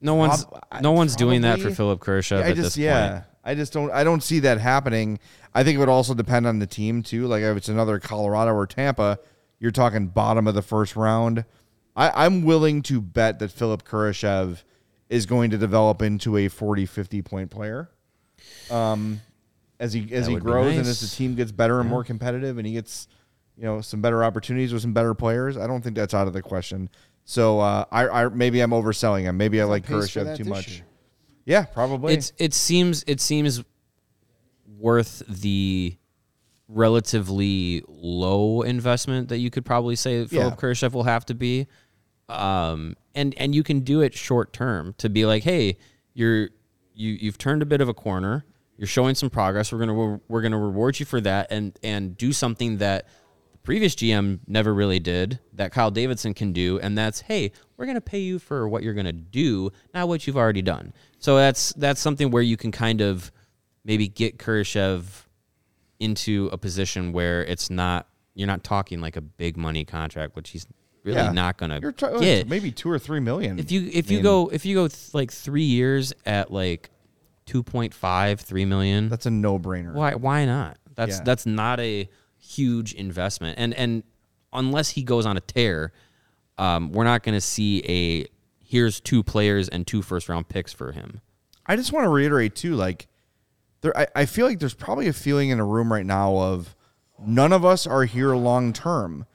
no one's prob- I- no one's doing that for probably- Philip Kurashev I at just this yeah. point. I just don't I don't see that happening. I think it would also depend on the team too. Like if it's another Colorado or Tampa, you're talking bottom of the first round. I, I'm willing to bet that Philip Kurashev is going to develop into a 40, 50 point player. Um as he as That he would be grows and as the team gets better and more competitive and he gets you know some better opportunities with some better players, I don't think that's out of the question. So uh, I, I maybe I'm overselling him. Maybe I like pace Kurashev too much. year. Yeah, probably. It's it seems it seems worth the relatively low investment that you could probably say Philip Yeah. Kurashev will have to be. Um, and and you can do it short term to be like, hey, you're you you've turned a bit of a corner. You're showing some progress. We're gonna we're gonna reward you for that and and do something that the previous GM never really did that Kyle Davidson can do, and that's hey, we're gonna pay you for what you're gonna do, not what you've already done. So that's that's something where you can kind of maybe get Kurashev into a position where it's not you're not talking like a big money contract, which he's really Yeah. not gonna You're ta- get. maybe two or three million. If you if I you mean, go if you go th- like three years at like 2.5 3 million that's a no brainer. why why not that's Yeah. that's not a huge investment and and unless he goes on a tear um, we're not going to see a here's two players and two first round picks for him I just want to reiterate too, like there, I, I feel like there's probably a feeling in a room right now of none of us are here long term,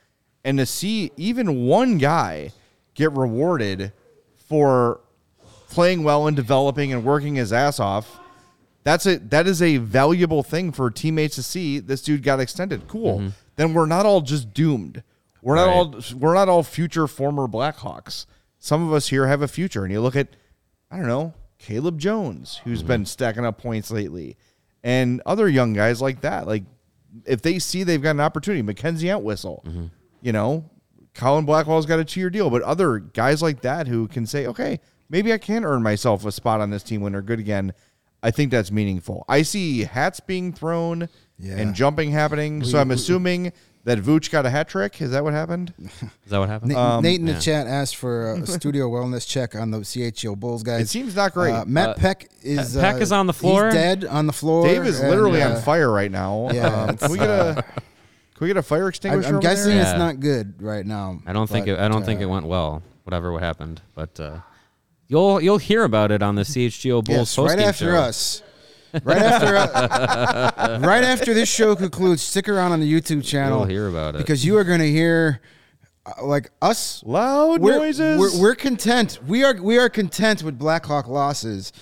and to see even one guy get rewarded for playing well and developing and working his ass off. That's a that is a valuable thing for teammates to see. This dude got extended. Cool. Mm-hmm. Then we're not all just doomed. We're not all we're not all future former Blackhawks. Some of us here have a future. And you look at I don't know, Caleb Jones, who's mm-hmm. been stacking up points lately, and other young guys like that. Like if they see they've got an opportunity, Mackenzie Entwistle, mm-hmm. You know, Colin Blackwell's got a two-year deal, but other guys like that who can say, okay, maybe I can earn myself a spot on this team when they're good again. I think that's meaningful. I see hats being thrown Yeah. and jumping happening. so I'm assuming that Vooch got a hat trick. Is that what happened? is that what happened Nate, Nate in the yeah. chat asked for a studio wellness check on the CHGO Bulls guys. It seems not great. Uh, Matt Uh, Peck is Peck uh, is on the floor? He's dead on the floor. Dave is and, literally uh, on fire right now. yeah, Um, can we get a can we get a fire extinguisher? I'm over guessing there? it's Yeah. not good right now. I don't think it, I don't think uh, it went well. Whatever what happened, but uh, you'll you'll hear about it on the CHGO Bulls Yes, right after show. us. Right after, uh, right after this show concludes, stick around on the YouTube channel You'll hear about it because you are going to hear, uh, like us, Loud we're, noises. We're, we're content. We are we are content with Blackhawk losses.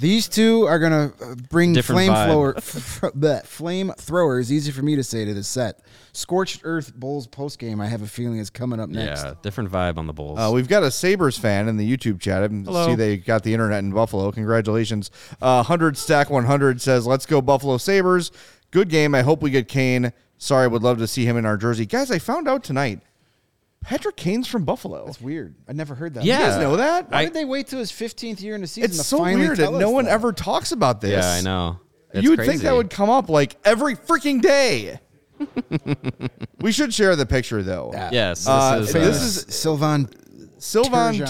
These two are gonna uh, bring Different flame vibe. flower, f- f- bleh, flame throwers. Easy for me to say to the set. Scorched Earth Bulls post game. I have a feeling is coming up next. Yeah, different vibe on the Bulls. Uh, we've got a Sabres fan in the YouTube chat. I didn't Hello. see they got the internet in Buffalo. Congratulations. Uh, 100 Stack 100 says, Let's go, Buffalo Sabres. Good game. I hope we get Kane. Sorry, I would love to see him in our jersey. Guys, I found out tonight Patrick Kane's from Buffalo. That's weird. I never heard that. Yeah. You guys know that? Why I- did they wait till his 15th year in the season it's to so finally weird that tell no one that? ever talks about this. yeah, I know. It's you would think crazy. that would come up like every freaking day. we should share the picture though. Yes, this Uh, is. this uh, is- Sylvain. Sylvain Turgeon.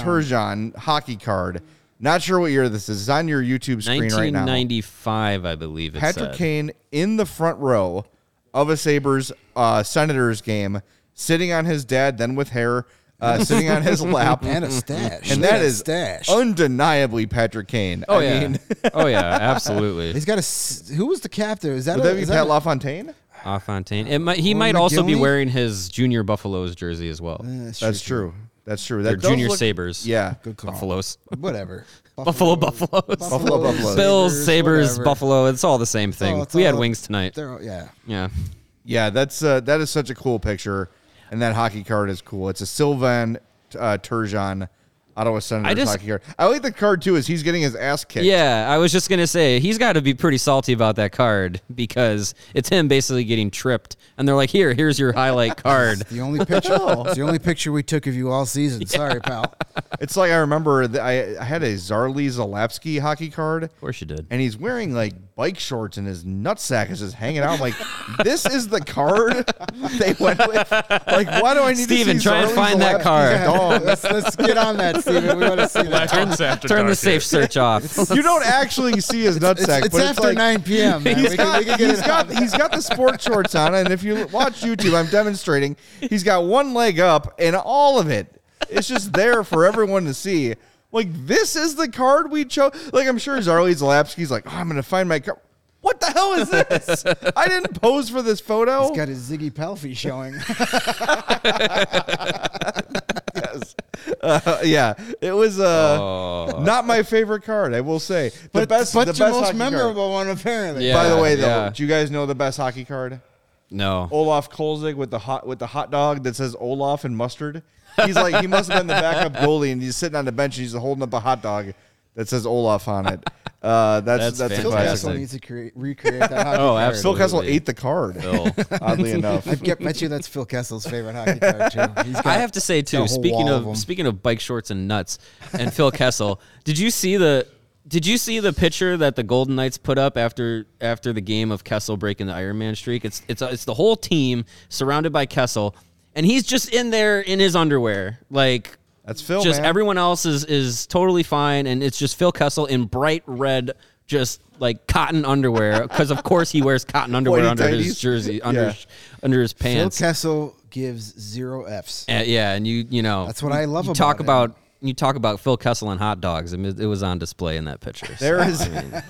Turgeon hockey card. Not sure what year this is. It's on your YouTube screen right now. 1995, I believe. It Patrick said. Kane in the front row of a Sabres uh, Senators game, sitting on his dad, then with hair, uh, sitting on his lap. And a stash. and that is stash. undeniably Patrick Kane. Oh I yeah. mean, oh yeah. Absolutely. He's got a. s- Who was the captain? Is that would a, that be is Pat that a- LaFontaine? Ah, It might, he Or might also be Mogilny? wearing his junior Buffaloes jersey as well. Eh, That's true. That's true. They're That junior look- Sabres. Yeah. Good call. Buffaloes. Whatever. Buffalo Buffaloes. Buffalo Buffaloes. Bills, Sabres, whatever. Buffalo. It's all the same thing. Oh, it's we had all- wings tonight. They're all- yeah. Yeah. Yeah, that's uh, that is such a cool picture, and that hockey card is cool. It's a Sylvain uh, Turgeon Ottawa Senators just- hockey card. I like the card too. Is he's getting his ass kicked? Yeah, I was just gonna say he's got to be pretty salty about that card because it's him basically getting tripped, and they're like, "Here, here's your highlight card." The only picture. it's the only picture we took of you all season. Sorry, pal. It's like I remember that I, I had a Zarley Zalapski hockey card. Of course you did. and he's wearing like bike shorts and his nutsack is just hanging out. I'm like, this is the card they went with. Like, why do I need Steven, to see try and find that Zalapski's card. dog? Oh, let's let's get on that, Steven. We want to see that. It's Turn the safe here. search off. You don't actually see his nutsack, It's, it's but it's after like 9 p.m. Man. He's We got, we can he's got he's got the sport shorts on, and if you watch YouTube, I'm demonstrating. He's got one leg up, and all of it, it's just there for everyone to see. Like this is the card we chose. Like I'm sure Zarley Zalapski's like, oh, I'm gonna find my card. What the hell is this? I didn't pose for this photo. He's got his Ziggy Palffy showing. yes. Uh, yeah, it was uh, Oh. not my favorite card. I will say the but best, but the your best most hockey card. memorable one, apparently. Yeah. By the way, though, yeah. do you guys know the best hockey card? No. Olaf Kolzig with the hot with the hot dog that says Olaf and mustard. He's like he must have been the backup goalie, and he's sitting on the bench. and He's holding up a hot dog that says Olaf on it. Uh, that's That's that's, a Phil fantastic. Castle classic. needs to create, recreate that hockey Oh, card. absolutely. Phil Kessel ate the card. Phil. Oddly enough, I get, bet you that's Phil Kessel's favorite hockey card too. He's got, I have to say got too. whole Speaking wall of, them. speaking of bike shorts and nuts, and Phil Kessel, did you see the? Did you see the picture that the Golden Knights put up after after the game of Kessel breaking the Iron Man streak? It's it's it's the whole team surrounded by Kessel, and he's just in there in his underwear, like that's Phil. just man. everyone else is is totally fine, and it's just Phil Kessel in bright red, just like cotton underwear, because of course he wears cotton underwear Whitey under his jersey, under Yeah. his, under his pants. Phil. Kessel gives zero Fs. Uh, yeah, and you you know That's what I love you about talk him. about you talk about Phil Kessel and hot dogs. I mean, it was on display in that picture. so, There is- I mean,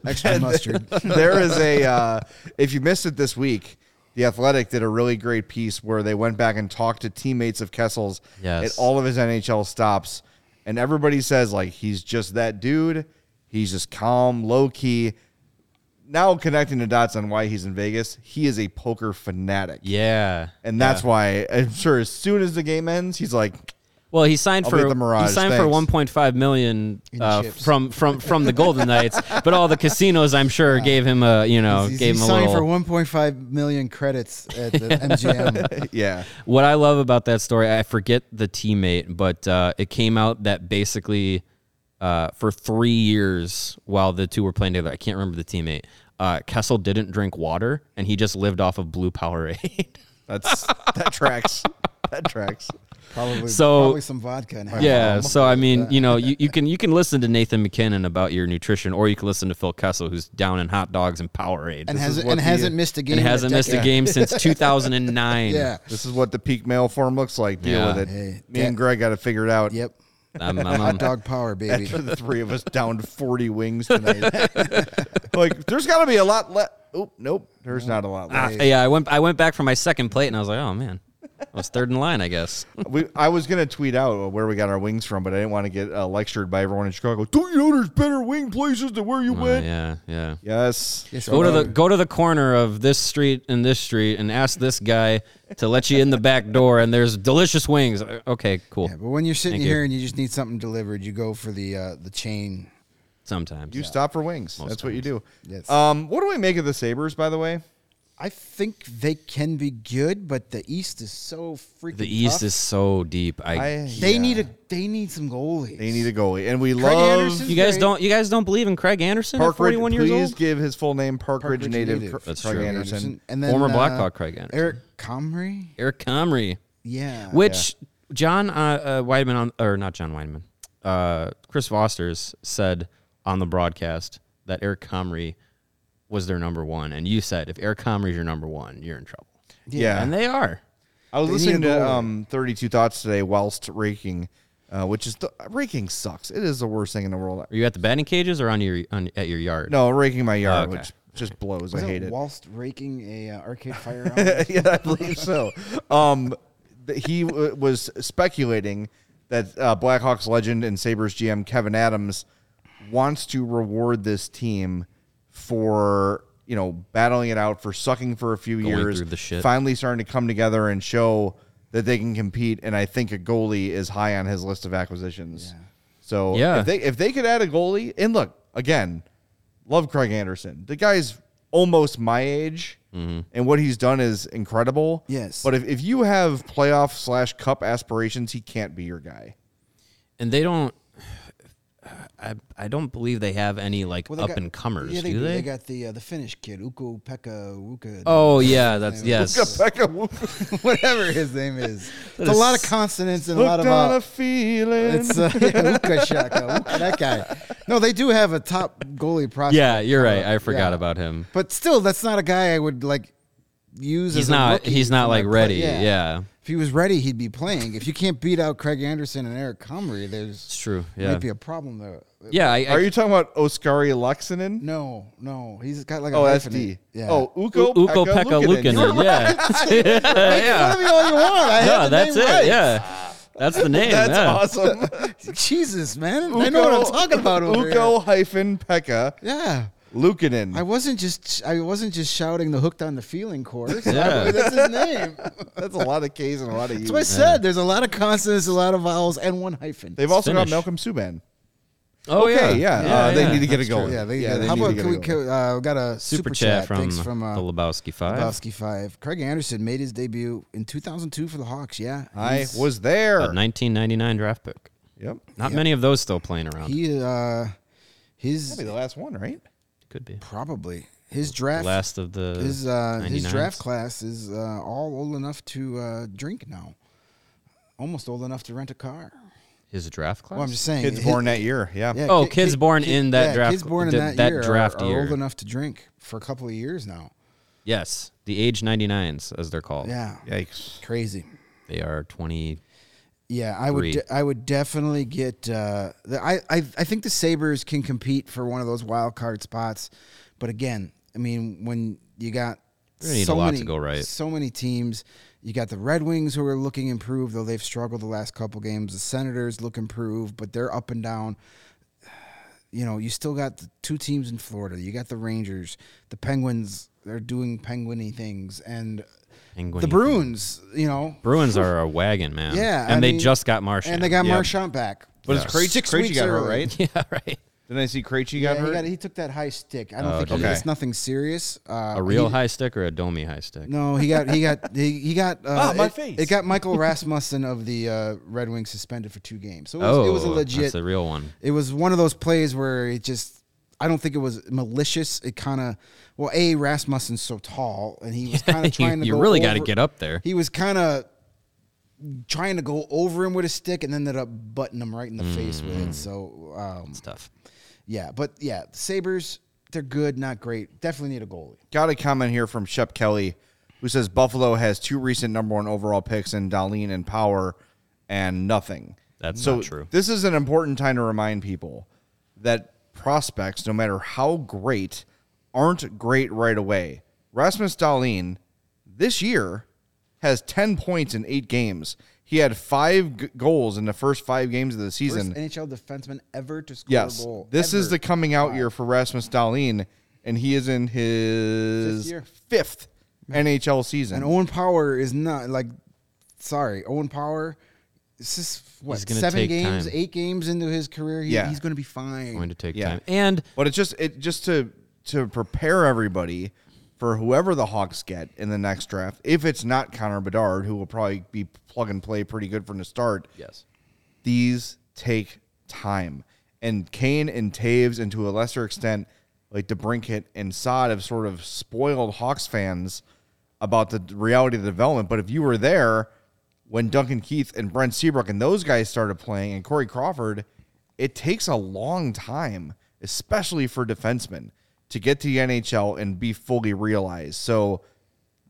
Extra mustard. there is a uh, if you missed it this week the athletic did a really great piece where they went back and talked to teammates of kessel's. Yes. at all of his nhl stops. And everybody says like he's just that dude. He's just calm low key now connecting the dots on why he's in vegas he is a poker fanatic. Yeah, and that's yeah. why i'm sure as soon as the game ends he's like Well, he signed I'll for the Mirage, he signed thanks. for 1.5 million uh, chips. from from from the Golden Knights, but all the casinos, I'm sure, gave him a you know He's, gave he's him a signed little. for 1.5 million credits at the MGM. yeah What I love about that story, I forget the teammate, but uh, it came out that basically uh, for three years while the two were playing together, I can't remember the teammate. Uh, Kessel didn't drink water, and he just lived off of blue Powerade. that's that tracks that tracks Probably, So- probably some vodka. In yeah, so I mean, you know, you, you can you can listen to Nathan MacKinnon about your nutrition, or you can listen to Phil Kessel, who's down in hot dogs and Powerade, and has, and the, hasn't missed a game. and hasn't missed a game since 2009. Yeah. this is what the peak male form looks like deal Yeah. with it Hey, me and greg got to figure it out Yep. I'm, I'm, Hot dog power, baby. after the three of us downed 40 wings tonight. like, there's got to be a lot left. Oh, nope. There's not a lot Ah, left. yeah, I went I went back for my second plate, and I was like, oh man, I was third in line, I guess. We, I was going to tweet out where we got our wings from, but I didn't want to get uh, lectured by everyone in Chicago. Don't you know there's better wing places than where you Oh, went? yeah, yeah. Yes. Yes, Go to the go to the corner of this street and this street and ask this guy to let you in the back door and there's delicious wings. Uh, Okay, cool. Yeah, but when you're sitting Thank you. here and you just need something delivered, you go for the uh, the chain. Sometimes. You stop for wings. That's what you do. Yes. Um, what do we make of the Sabres, by the way? I think they can be good, but the East is so freaking. The East tough. is so deep. I, I, They yeah. need a. They need some goalies. They need a goalie, and we Craig love Anderson? you guys great. don't you guys don't believe in Craig Anderson Park Ridge. 41 years old. Please give his full name, Park, Park Ridge, Ridge native, native. Cr- That's Craig true. Anderson. and then Former uh, Blackhawk Craig Anderson. Eric Comrie. Eric Comrie, Yeah. which John uh, uh, Wiedeman on or not John Wiedeman, uh, Chris Vosters said on the broadcast that Eric Comrie was their number one, and you said if Eric Comrie's your number one, you're in trouble, Yeah. and they are. I was They listening to um, 32 Thoughts today whilst raking, uh, which is the raking sucks. It is the worst thing in the world. Are you at the batting cages or on your on, at your yard? No, raking my yard, Okay. which just blows. I hate it it. whilst raking a uh, arcade fire? yeah, I believe so. Um, that he w- was speculating that uh, Blackhawks legend and Sabres GM Kevyn Adams wants to reward this team for you know battling it out for sucking for a few Going years, through the shit. finally starting to come together and show that they can compete. And I think a goalie is high on his list of acquisitions. So Yeah. if they if they could add a goalie, and look again, love Craig Anderson. The guy's almost my age, mm-hmm. and what he's done is incredible. Yes. But if, if you have playoff slash cup aspirations, he can't be your guy. and they don't. I I don't believe they have any like Well, up got- and comers, Yeah, they do do. they? They got the uh, the Finnish kid, Uko Pekka Uka. oh yeah, that's yes. whatever his name is. It's a lot of consonants and a lot Looked of. on Uh, a feeling. it's uh, yeah, Uka Shaka, Uka, that guy. No, they do have a top goalie prospect. Yeah, you're right. Uh, I forgot yeah. about him. But still, that's not a guy I would like use. He's as a not. rookie He's not like ready. Yeah. If he was ready, he'd be playing. If you can't beat out Craig Anderson and Eric Comrie, there's it's true. Yeah. might be a problem there. yeah. I, I, Are you talking about Oskari Luxinen? No, no, he's got like a Oh. SD. Yeah. Oh, Uko U- Ukko-Pekka Luukkonen. You're Luukkonen. Yeah. Make yeah. fun of me all you want. I No, that's it. right. Yeah. That's the name. That's yeah. awesome. Jesus, man, I know what I'm talking about over Uko hyphen Pekka Yeah. Luukkonen. I wasn't just I wasn't just shouting the hooked on the feeling chorus. Yeah. That's his name. That's a lot of K's and a lot of U's. That's what I said. There's a lot of consonants, a lot of vowels, and one hyphen. They've also got Malcolm Subban. Oh okay, yeah. uh, they need to get That's it going. true. yeah, they, yeah, they how need to about get can it we going. uh, we got a Super, chat, from, Thanks from uh, the Lebowski Five. Lebowski Five. Craig Anderson made his debut in 2002 for the Hawks. Yeah, I was there. A 1999 draft pick. Yep. Not Yeah. many of those still playing around. He uh, his That'll be the last one, right? Could be probably his draft last of the his uh, his draft class is uh, all old enough to uh, drink now. Almost old enough to rent a car. His draft class. Well, I'm just saying. Kids his- born that year. Yeah. yeah, Oh, ki- kids ki- born ki- in that yeah, draft- Kids born in that, that year are- are, year. old enough to drink for a couple of years now. yes, the age 99s, as they're called. Yeah, Yikes. crazy. They are 20. Yeah, I would. De- I would definitely get. Uh, the, I, I I think the Sabres can compete for one of those wild card spots, but again, I mean, when you got so a lot to many, go right. so many teams. You got the Red Wings who are looking improved, though they've struggled the last couple games. The Senators look improved, but they're up and down. You know, you still got the two teams in Florida. You got the Rangers, the Penguins. They're doing penguiny things, and Penguin the Bruins. You know, Bruins are a wagon, man. Yeah, and I they mean- just got Marchand. and they got Yep. Marchand back. But it's Yeah. Krejci, Six Krejci weeks got hurt, early. right? yeah, right. Didn't I see Krejci Yeah, got he, hurt? got, he took that high stick. I don't Oh, think okay. he, it's nothing serious. Uh, A real he- high stick or a domey high stick? No, he got he got he, he got. Uh, Ah, my it, face. It got Michael Rasmussen of the uh, Red Wings suspended for two games. So it was, oh, it was a legit. That's a real one. it was one of those plays where it just. I don't think it was malicious. It kind of. Well, a Rasmussen's so tall, and he was kind of trying to. you go really got to get up there. He was kind of trying to go over him with a stick, and then ended up butting him right in the face with Mm. it. So um, It's tough. Yeah, but yeah, Sabres, they're good, not great. Definitely need a goalie. Got a comment here from Shep Kelly, who says Buffalo has two recent number one overall picks in Dahlin and Power, and nothing. That's so not true. This is an important time to remind people that prospects, no matter how great, aren't great right away. Rasmus Dahlin this year has 10 points in eight games. He had five g- goals in the first five games of the season. First NHL defenseman ever to score yes. a goal. This is the coming out year for Rasmus Dahlin, and he is in his Fifth year. fifth NHL season. And Owen Power is not like. Sorry, Owen Power. This is what He's gonna seven games, time. eight games into his career. He, Yeah. he's going to be fine. Going to take Yeah. time. And But it's just it just to to prepare everybody for whoever the Hawks get in the next draft. If it's not Connor Bedard, who will probably be plug and play pretty good from the start, yes, these take time. And Kane and Toews, and to a lesser extent, like DeBrincat and Sod, have sort of spoiled Hawks fans about the reality of the development. But if you were there when Duncan Keith and Brent Seabrook and those guys started playing, and Corey Crawford, it takes a long time, especially for defensemen, to get to the NHL and be fully realized. So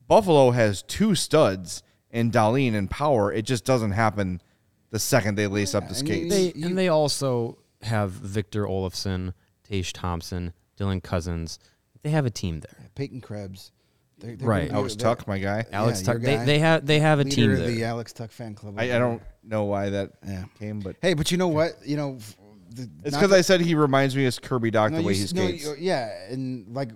Buffalo has two studs in Dahlin and Power. It just doesn't happen the second they lace up the and you- skates. they You- and they also have Victor Olofsson, Tage Thompson, Dylan Cozens. They have a team there. Peyton Krebs. They're, they're Right. Alex Tuch, my guy. Alex your Tuch. They, guy. they have they have a leader team of there. the Alex Tuch fan club. I, I don't know why that Yeah. came, but Hey, but you know what? You know, f- the, it's because I said he reminds me of Kirby Dach no, the way you he s- no, skates. you- yeah, and like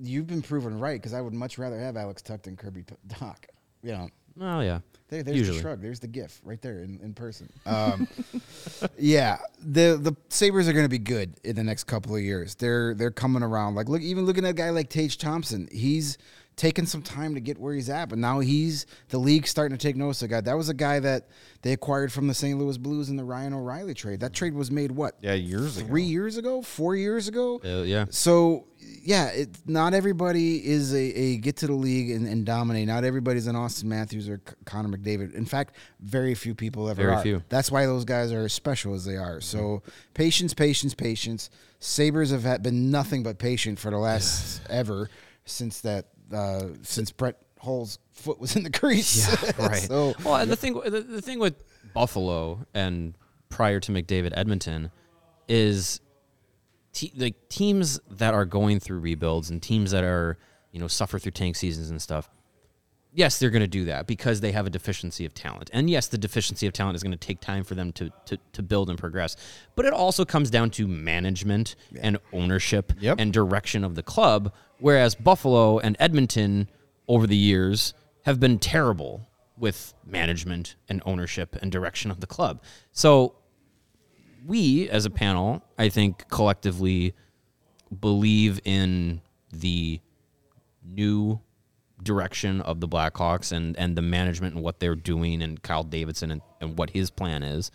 you've been proven right because I would much rather have Alex Tuch than Kirby P- Dach. You know, oh yeah. there, there's Usually. the shrug. There's the gif right there in, in person. Um, yeah, the the Sabres are going to be good in the next couple of years. They're they're coming around. Like look, even looking at a guy like Tage Thompson, he's taken some time to get where he's at, but now he's the league starting to take notice of guy. That was a guy that they acquired from the St. Louis Blues in the Ryan O'Reilly trade. That trade was made what? yeah, years ago. Three years ago, four years ago. Uh, yeah. So yeah, it, not everybody is a, a get to the league and, and dominate. Not everybody's an Auston Matthews or Connor McDavid. In fact, very few people ever Very are. few. That's why those guys are as special as they are. So patience, patience, patience. Sabres have been nothing but patient for the last ever since that uh, since Brett Hull's foot was in the crease. right. so well, and the thing the, the thing with Buffalo and prior to McDavid Edmonton is te- like teams that are going through rebuilds and teams that are you know suffer through tank seasons and stuff. Yes, they're going to do that because they have a deficiency of talent. And yes, the deficiency of talent is going to take time for them to, to, to build and progress. But it also comes down to management and ownership Yep. and direction of the club. Whereas Buffalo and Edmonton over the years have been terrible with management and ownership and direction of the club. So we as a panel, I think collectively believe in the new direction of the Blackhawks and, and the management and what they're doing and Kyle Davidson and, and what his plan is.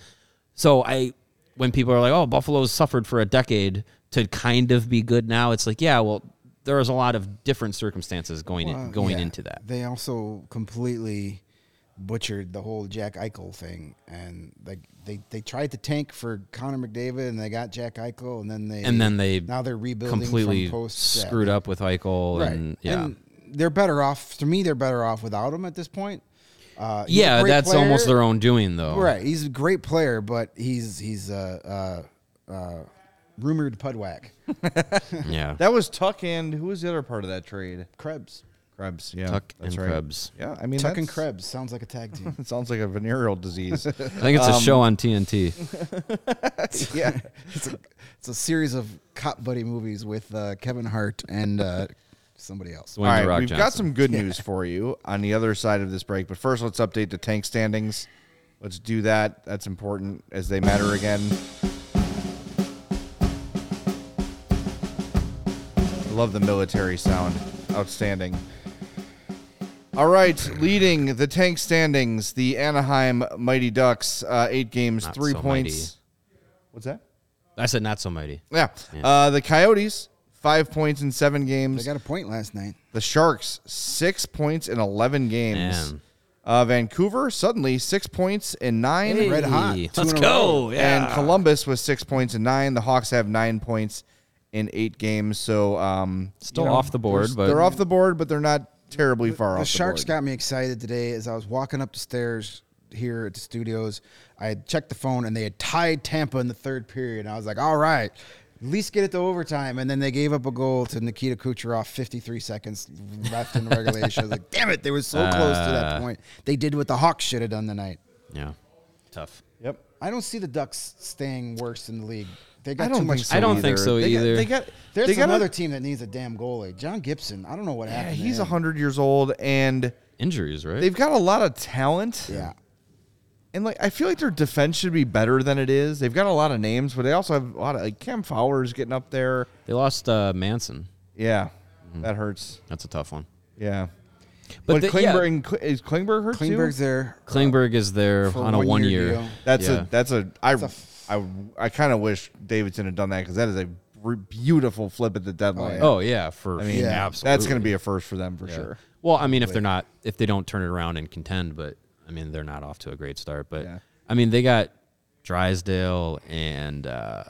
So I when people are like, Oh, Buffalo's suffered for a decade to kind of be good now, it's like, yeah, well, there's a lot of different circumstances going in, going yeah. into that. They also completely butchered the whole Jack Eichel thing, and like they they tried to tank for Connor McDavid, and they got Jack Eichel, and then they And then they now they're rebuilding completely from post screwed up with Eichel right? and yeah. And they're better off. To me, they're better off without him at this point. Uh, yeah, that's player. almost their own doing though. Right, he's a great player, but he's he's uh, uh, uh, rumored pudwack. Yeah. That was Tuch and who was the other part of that trade? Krebs, Krebs. Yeah, Tuch that's and right. Krebs. Yeah, I mean Tuch and Krebs sounds like a tag team. It sounds like a venereal disease. I think it's a show on TNT. yeah, it's, a, it's a series of cop buddy movies with uh, Kevin Hart and uh, somebody else. Dwayne All right, Rock we've got some good news for you on the other side of this break. But first, let's update the tank standings. Let's do that. That's important as they matter again. I love the military sound. Outstanding. All right, leading the tank standings, the Anaheim Mighty Ducks, uh, eight games, Not three so points. What's that? I said not so mighty. Yeah. Yeah. Uh, the Coyotes, five points in seven games. They games. got a point last night. The Sharks, six points in 11 games. Man. Uh, Vancouver, suddenly six points in nine. Red hot. Let's go. Yeah. And Columbus was six points in nine. The Hawks have nine points in eight games. So um, Still you know, off the board, they're- but they're off the board, but they're not terribly far The off. Sharks the board. got me excited today as I was walking up the stairs here at the studios. I had checked the phone and they had tied Tampa in the third period. And I was like, all right, at least get it to overtime. And then they gave up a goal to Nikita Kucherov 53 seconds left in regulation. I was like, damn it, they were so close to that Uh. point. They did what the Hawks should have done tonight. yeah. Tough. Yep. I don't see the Ducks staying worse in the league. They I got don't too much. think so I don't either. think so they either. Got, they got. There's they got another A, team that needs a damn goalie. John Gibson. I don't know what yeah, happened. to he's him. hundred years old, and Injuries, right? they've got a lot of talent. Yeah. And like I feel like their defense should be better than it is. They've got a lot of names, but they also have a lot of like Cam Fowler's getting up there. They lost uh, Manson. Yeah, that hurts. That's a tough one. Yeah, But but, the- yeah. Klingberg is Klingberg hurt Klingberg's too. there. Klingberg is there For on a one one year year. That's Yeah. a that's a I That's a f- I I kind of wish Davidson had done that because that is a re- beautiful flip at the deadline. Oh yeah, for I mean, Yeah. absolutely. that's going to be a first for them for Yeah. sure. Well, I mean, if they're not, if they don't turn it around and contend, but I mean, they're not off to a great start. But Yeah. I mean, they got Drysdale and uh,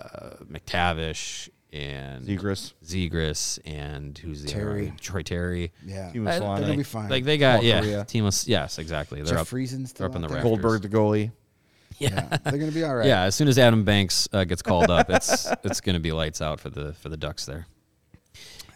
McTavish and Zegras. Zegras and who's the Terry. other? Troy Terry. Yeah. Teemu They're Selanne. Gonna be fine. Like they got Paul yeah, Kariya. Teemu. Yes, exactly. They're Jeff up. Friesen's still they're up in the there. rafters. Goldberg, the goalie. Yeah, they're gonna be all right. Yeah, as soon as Adam Banks uh, gets called up, it's it's going to be lights out for the for the Ducks there.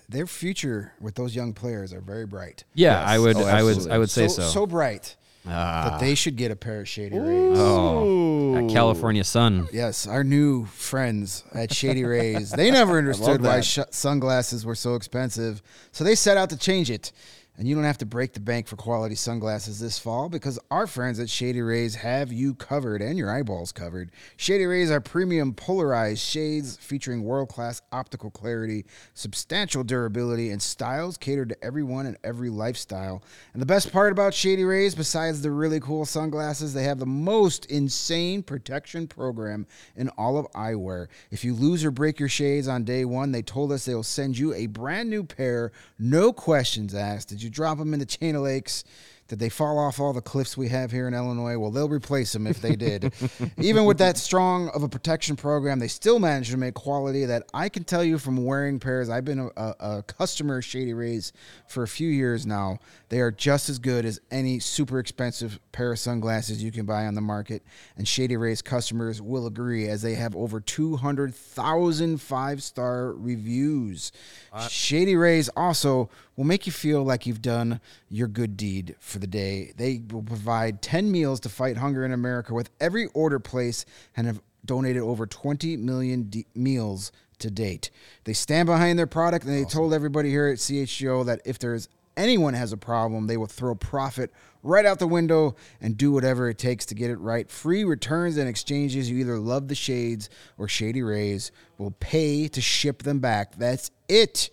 their future with those young players are very bright. Yeah, Yes. I would. Oh, I would. I would say so. so bright Ah. that they should get a pair of Shady Rays. oh, that California sun. Yes, our new friends at Shady Rays, they never understood why sh- sunglasses were so expensive. So they set out to change it. And you don't have to break the bank for quality sunglasses this fall because our friends at Shady Rays have you covered and your eyeballs covered. Shady Rays are premium polarized shades featuring world class optical clarity, substantial durability, and styles catered to everyone and every lifestyle. And the best part about Shady Rays, besides the really cool sunglasses, they have the most insane protection program in all of eyewear. If you lose or break your shades on day one, they told us they will send you a brand new pair, no questions asked. Did you drop them in the chain of lakes? Did they fall off all the cliffs we have here in Illinois? Well, they'll replace them if they did. Even with that strong of a protection program, they still managed to make quality that I can tell you from wearing pairs. I've been a, a, a customer of Shady Rays for a few years now. They are just as good as any super expensive pair of sunglasses you can buy on the market. And Shady Rays customers will agree as they have over 200,000 five star reviews. Uh, Shady Rays also will make you feel like you've done your good deed for the day. They will provide 10 meals to fight hunger in America with every order placed and have donated over 20 million meals to date. They stand behind their product and they told everybody here at CHGO that if there's anyone has a problem, they will throw profit right out the window and do whatever it takes to get it right. Free returns and exchanges. You either love the shades or Shady Rays will pay to ship them back. That's it.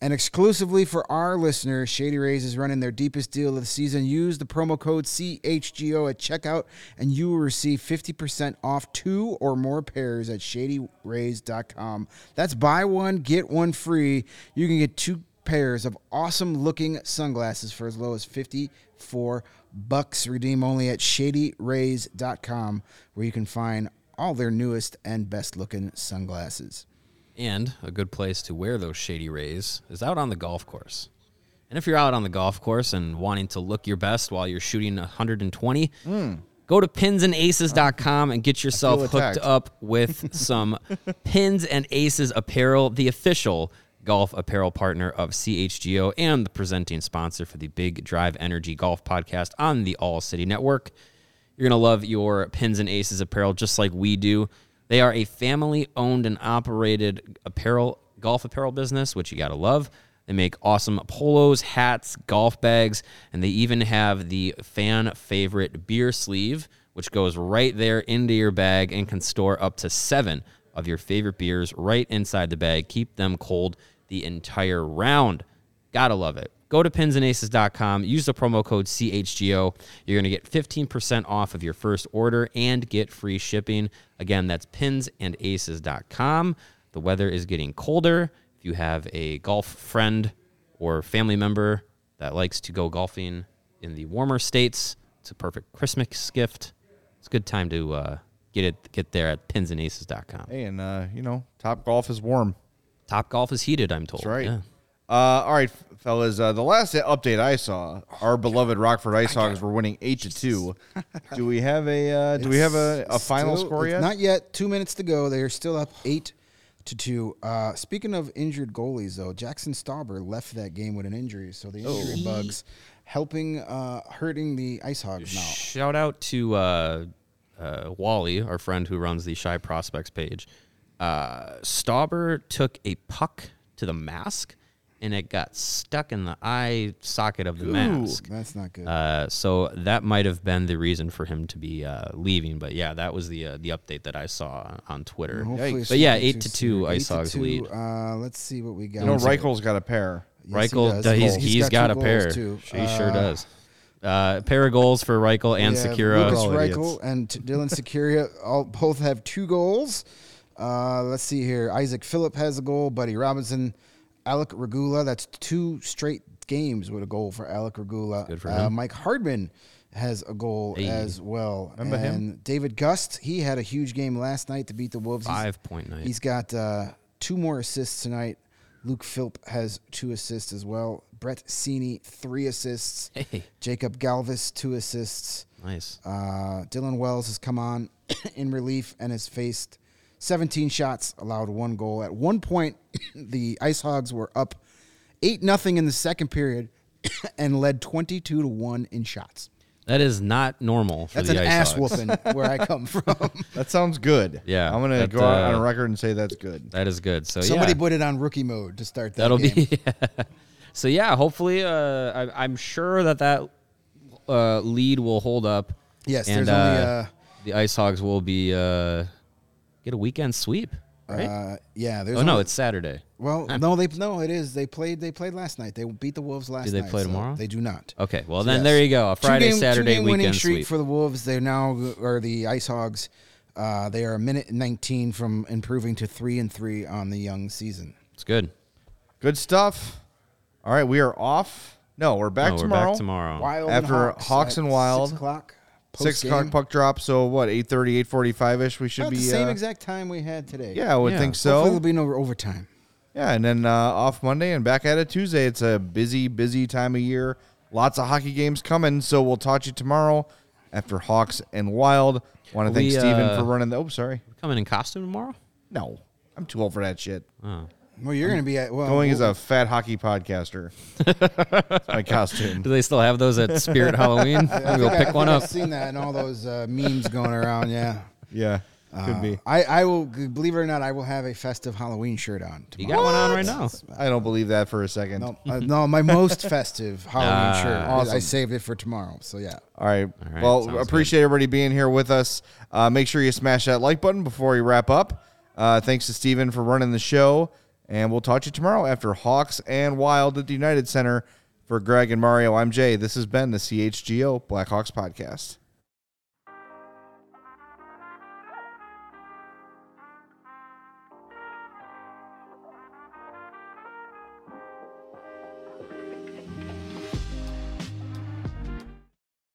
And exclusively for our listeners, Shady Rays is running their deepest deal of the season. Use the promo code CHGO at checkout, and you will receive 50% off two or more pairs at shadyrays.com. That's buy one, get one free. You can get two pairs of awesome looking sunglasses for as low as 54 bucks. Redeem only at shadyrays.com, where you can find all their newest and best looking sunglasses. And a good place to wear those shady rays is out on the golf course. And if you're out on the golf course and wanting to look your best while you're shooting 120, go to pinsandaces.com and get yourself hooked up with some Pins and Aces apparel, the official golf apparel partner of CHGO and the presenting sponsor for the Big Drive Energy Golf Podcast on the All City Network. You're going to love your Pins and Aces apparel just like we do. They are a family owned and operated apparel, golf apparel business, which you got to love. They make awesome polos, hats, golf bags, and they even have the fan favorite beer sleeve, which goes right there into your bag and can store up to seven of your favorite beers right inside the bag. Keep them cold the entire round. Gotta love it. Go to pinsandaces.com, use the promo code CHGO. You're going to get 15% off of your first order and get free shipping. Again, that's pinsandaces.com. The weather is getting colder. If you have a golf friend or family member that likes to go golfing in the warmer states, it's a perfect Christmas gift. It's a good time to uh, get it get there at pinsandaces.com. Hey, and uh, you know, Top Golf is warm. Top golf is heated, I'm told. That's right. Yeah. Uh, all right, fellas. Uh, the last update I saw, our beloved Rockford Ice Hogs were winning eight to two. Do we have a uh, Do we have a, a final Still- score yet? Not yet. Two minutes to go. They are still up eight to two. Uh, speaking of injured goalies, though, Jaxson Stauber left that game with an injury, so the Oh. injury bugs helping uh, hurting the Ice Hogs now. Shout out to uh, uh, Wally, our friend who runs the Shy Prospects page. Uh, Stauber took a puck to the mask, and it got stuck in the eye socket of the mask. That's not good. Uh, so that might have been the reason for him to be uh, leaving. But yeah, that was the uh, the update that I saw on Twitter. Hopefully Yikes. it's But yeah, eight to two, severe. Ice Eight to two. lead. Uh, let's see what we got. You know, Reichel's got a pair. Yes, he Reichel, does. he's, he's got, two a pair. too. He sure Uh, does. Uh, a pair of goals for Reichel and We have Sikura. Lucas All idiots. Reichel and T- Dylan Sikura all both have two goals. Uh, let's see here. Isaac Phillip has a goal. Buddy Robinson, Alec Regula. That's two straight games with a goal for Alec Regula. Good for Uh, him. Mike Hardman has a goal Hey. as well. Remember and him? David Gust, he had a huge game last night to beat the Wolves. He's- Five point night. He's got uh, two more assists tonight. Luke Philp has two assists as well. Brett Seney, three assists. Hey, Jakub Galvas, two assists. nice. Uh, Dylan Wells has come on in relief and has faced 17 shots, allowed one goal. At one point, the Ice Hogs were up eight nothing in the second period, and led twenty two to one in shots. That is not normal for That's the an Ice ass Hogs. whooping where I come from. That sounds good. Yeah, I'm gonna that, go out on uh, a record and say that's good. That is good. So Somebody yeah, put it on rookie mode to start that. that'll game. be. so yeah, hopefully, uh, I, I'm sure that that uh, lead will hold up. Yes, and, there's only, uh, uh, the Ice Hogs will be uh, get a weekend sweep, right? uh, yeah. There's oh no, only- it's Saturday. well, no, they no, it is. They played. They played last night. They beat the Wolves last Do they night. play so tomorrow? They do not. Okay, well then Yes. there you go. A Friday, two-game, Saturday two-game winning streak sweep. for the Wolves. They're now or the Ice Hogs. Uh, they are a minute and 19 from improving to three and three on the young season. it's good. Good stuff. All right, we are off. No, we're back No, we're tomorrow. back tomorrow. Wild After and Hawks, Hawks and Wild, Six o'clock. Six post-game. o'clock puck drop. So what? 8:30, 8:45 ish. We should About be the same uh, exact time we had today. Yeah, I would Yeah. think Hopefully so. there'll be no overtime. Yeah, and then uh, off Monday and back at it Tuesday. It's a busy, busy time of year. Lots of hockey games coming. So we'll talk to you tomorrow after Hawks and Wild. Want to thank We, Steven uh, for running the. Oh, sorry. Coming in costume tomorrow? No, I'm too old for that shit. Oh. Well, you're going to be at well. Going as we'll- a fat hockey podcaster. That's my costume. Do they still have those at Spirit Halloween? I We'll think I- pick I one up. I've seen that and all those uh, memes going around. Yeah. Yeah, could Uh, be. I, I will believe it or not. I will have a festive Halloween shirt on. You Tomorrow. got one on right now. I don't believe that for a second. No, uh, no, my most festive Halloween Ah, shirt. I saved it for tomorrow. So yeah. All right. right, well, sounds appreciate everybody being here with us. Uh, make sure you smash that like button before we wrap up. Uh, thanks to Steven for running the show. And we'll talk to you tomorrow after Hawks and Wild at the United Center. For Greg and Mario, I'm Jay. This has been the CHGO Blackhawks podcast.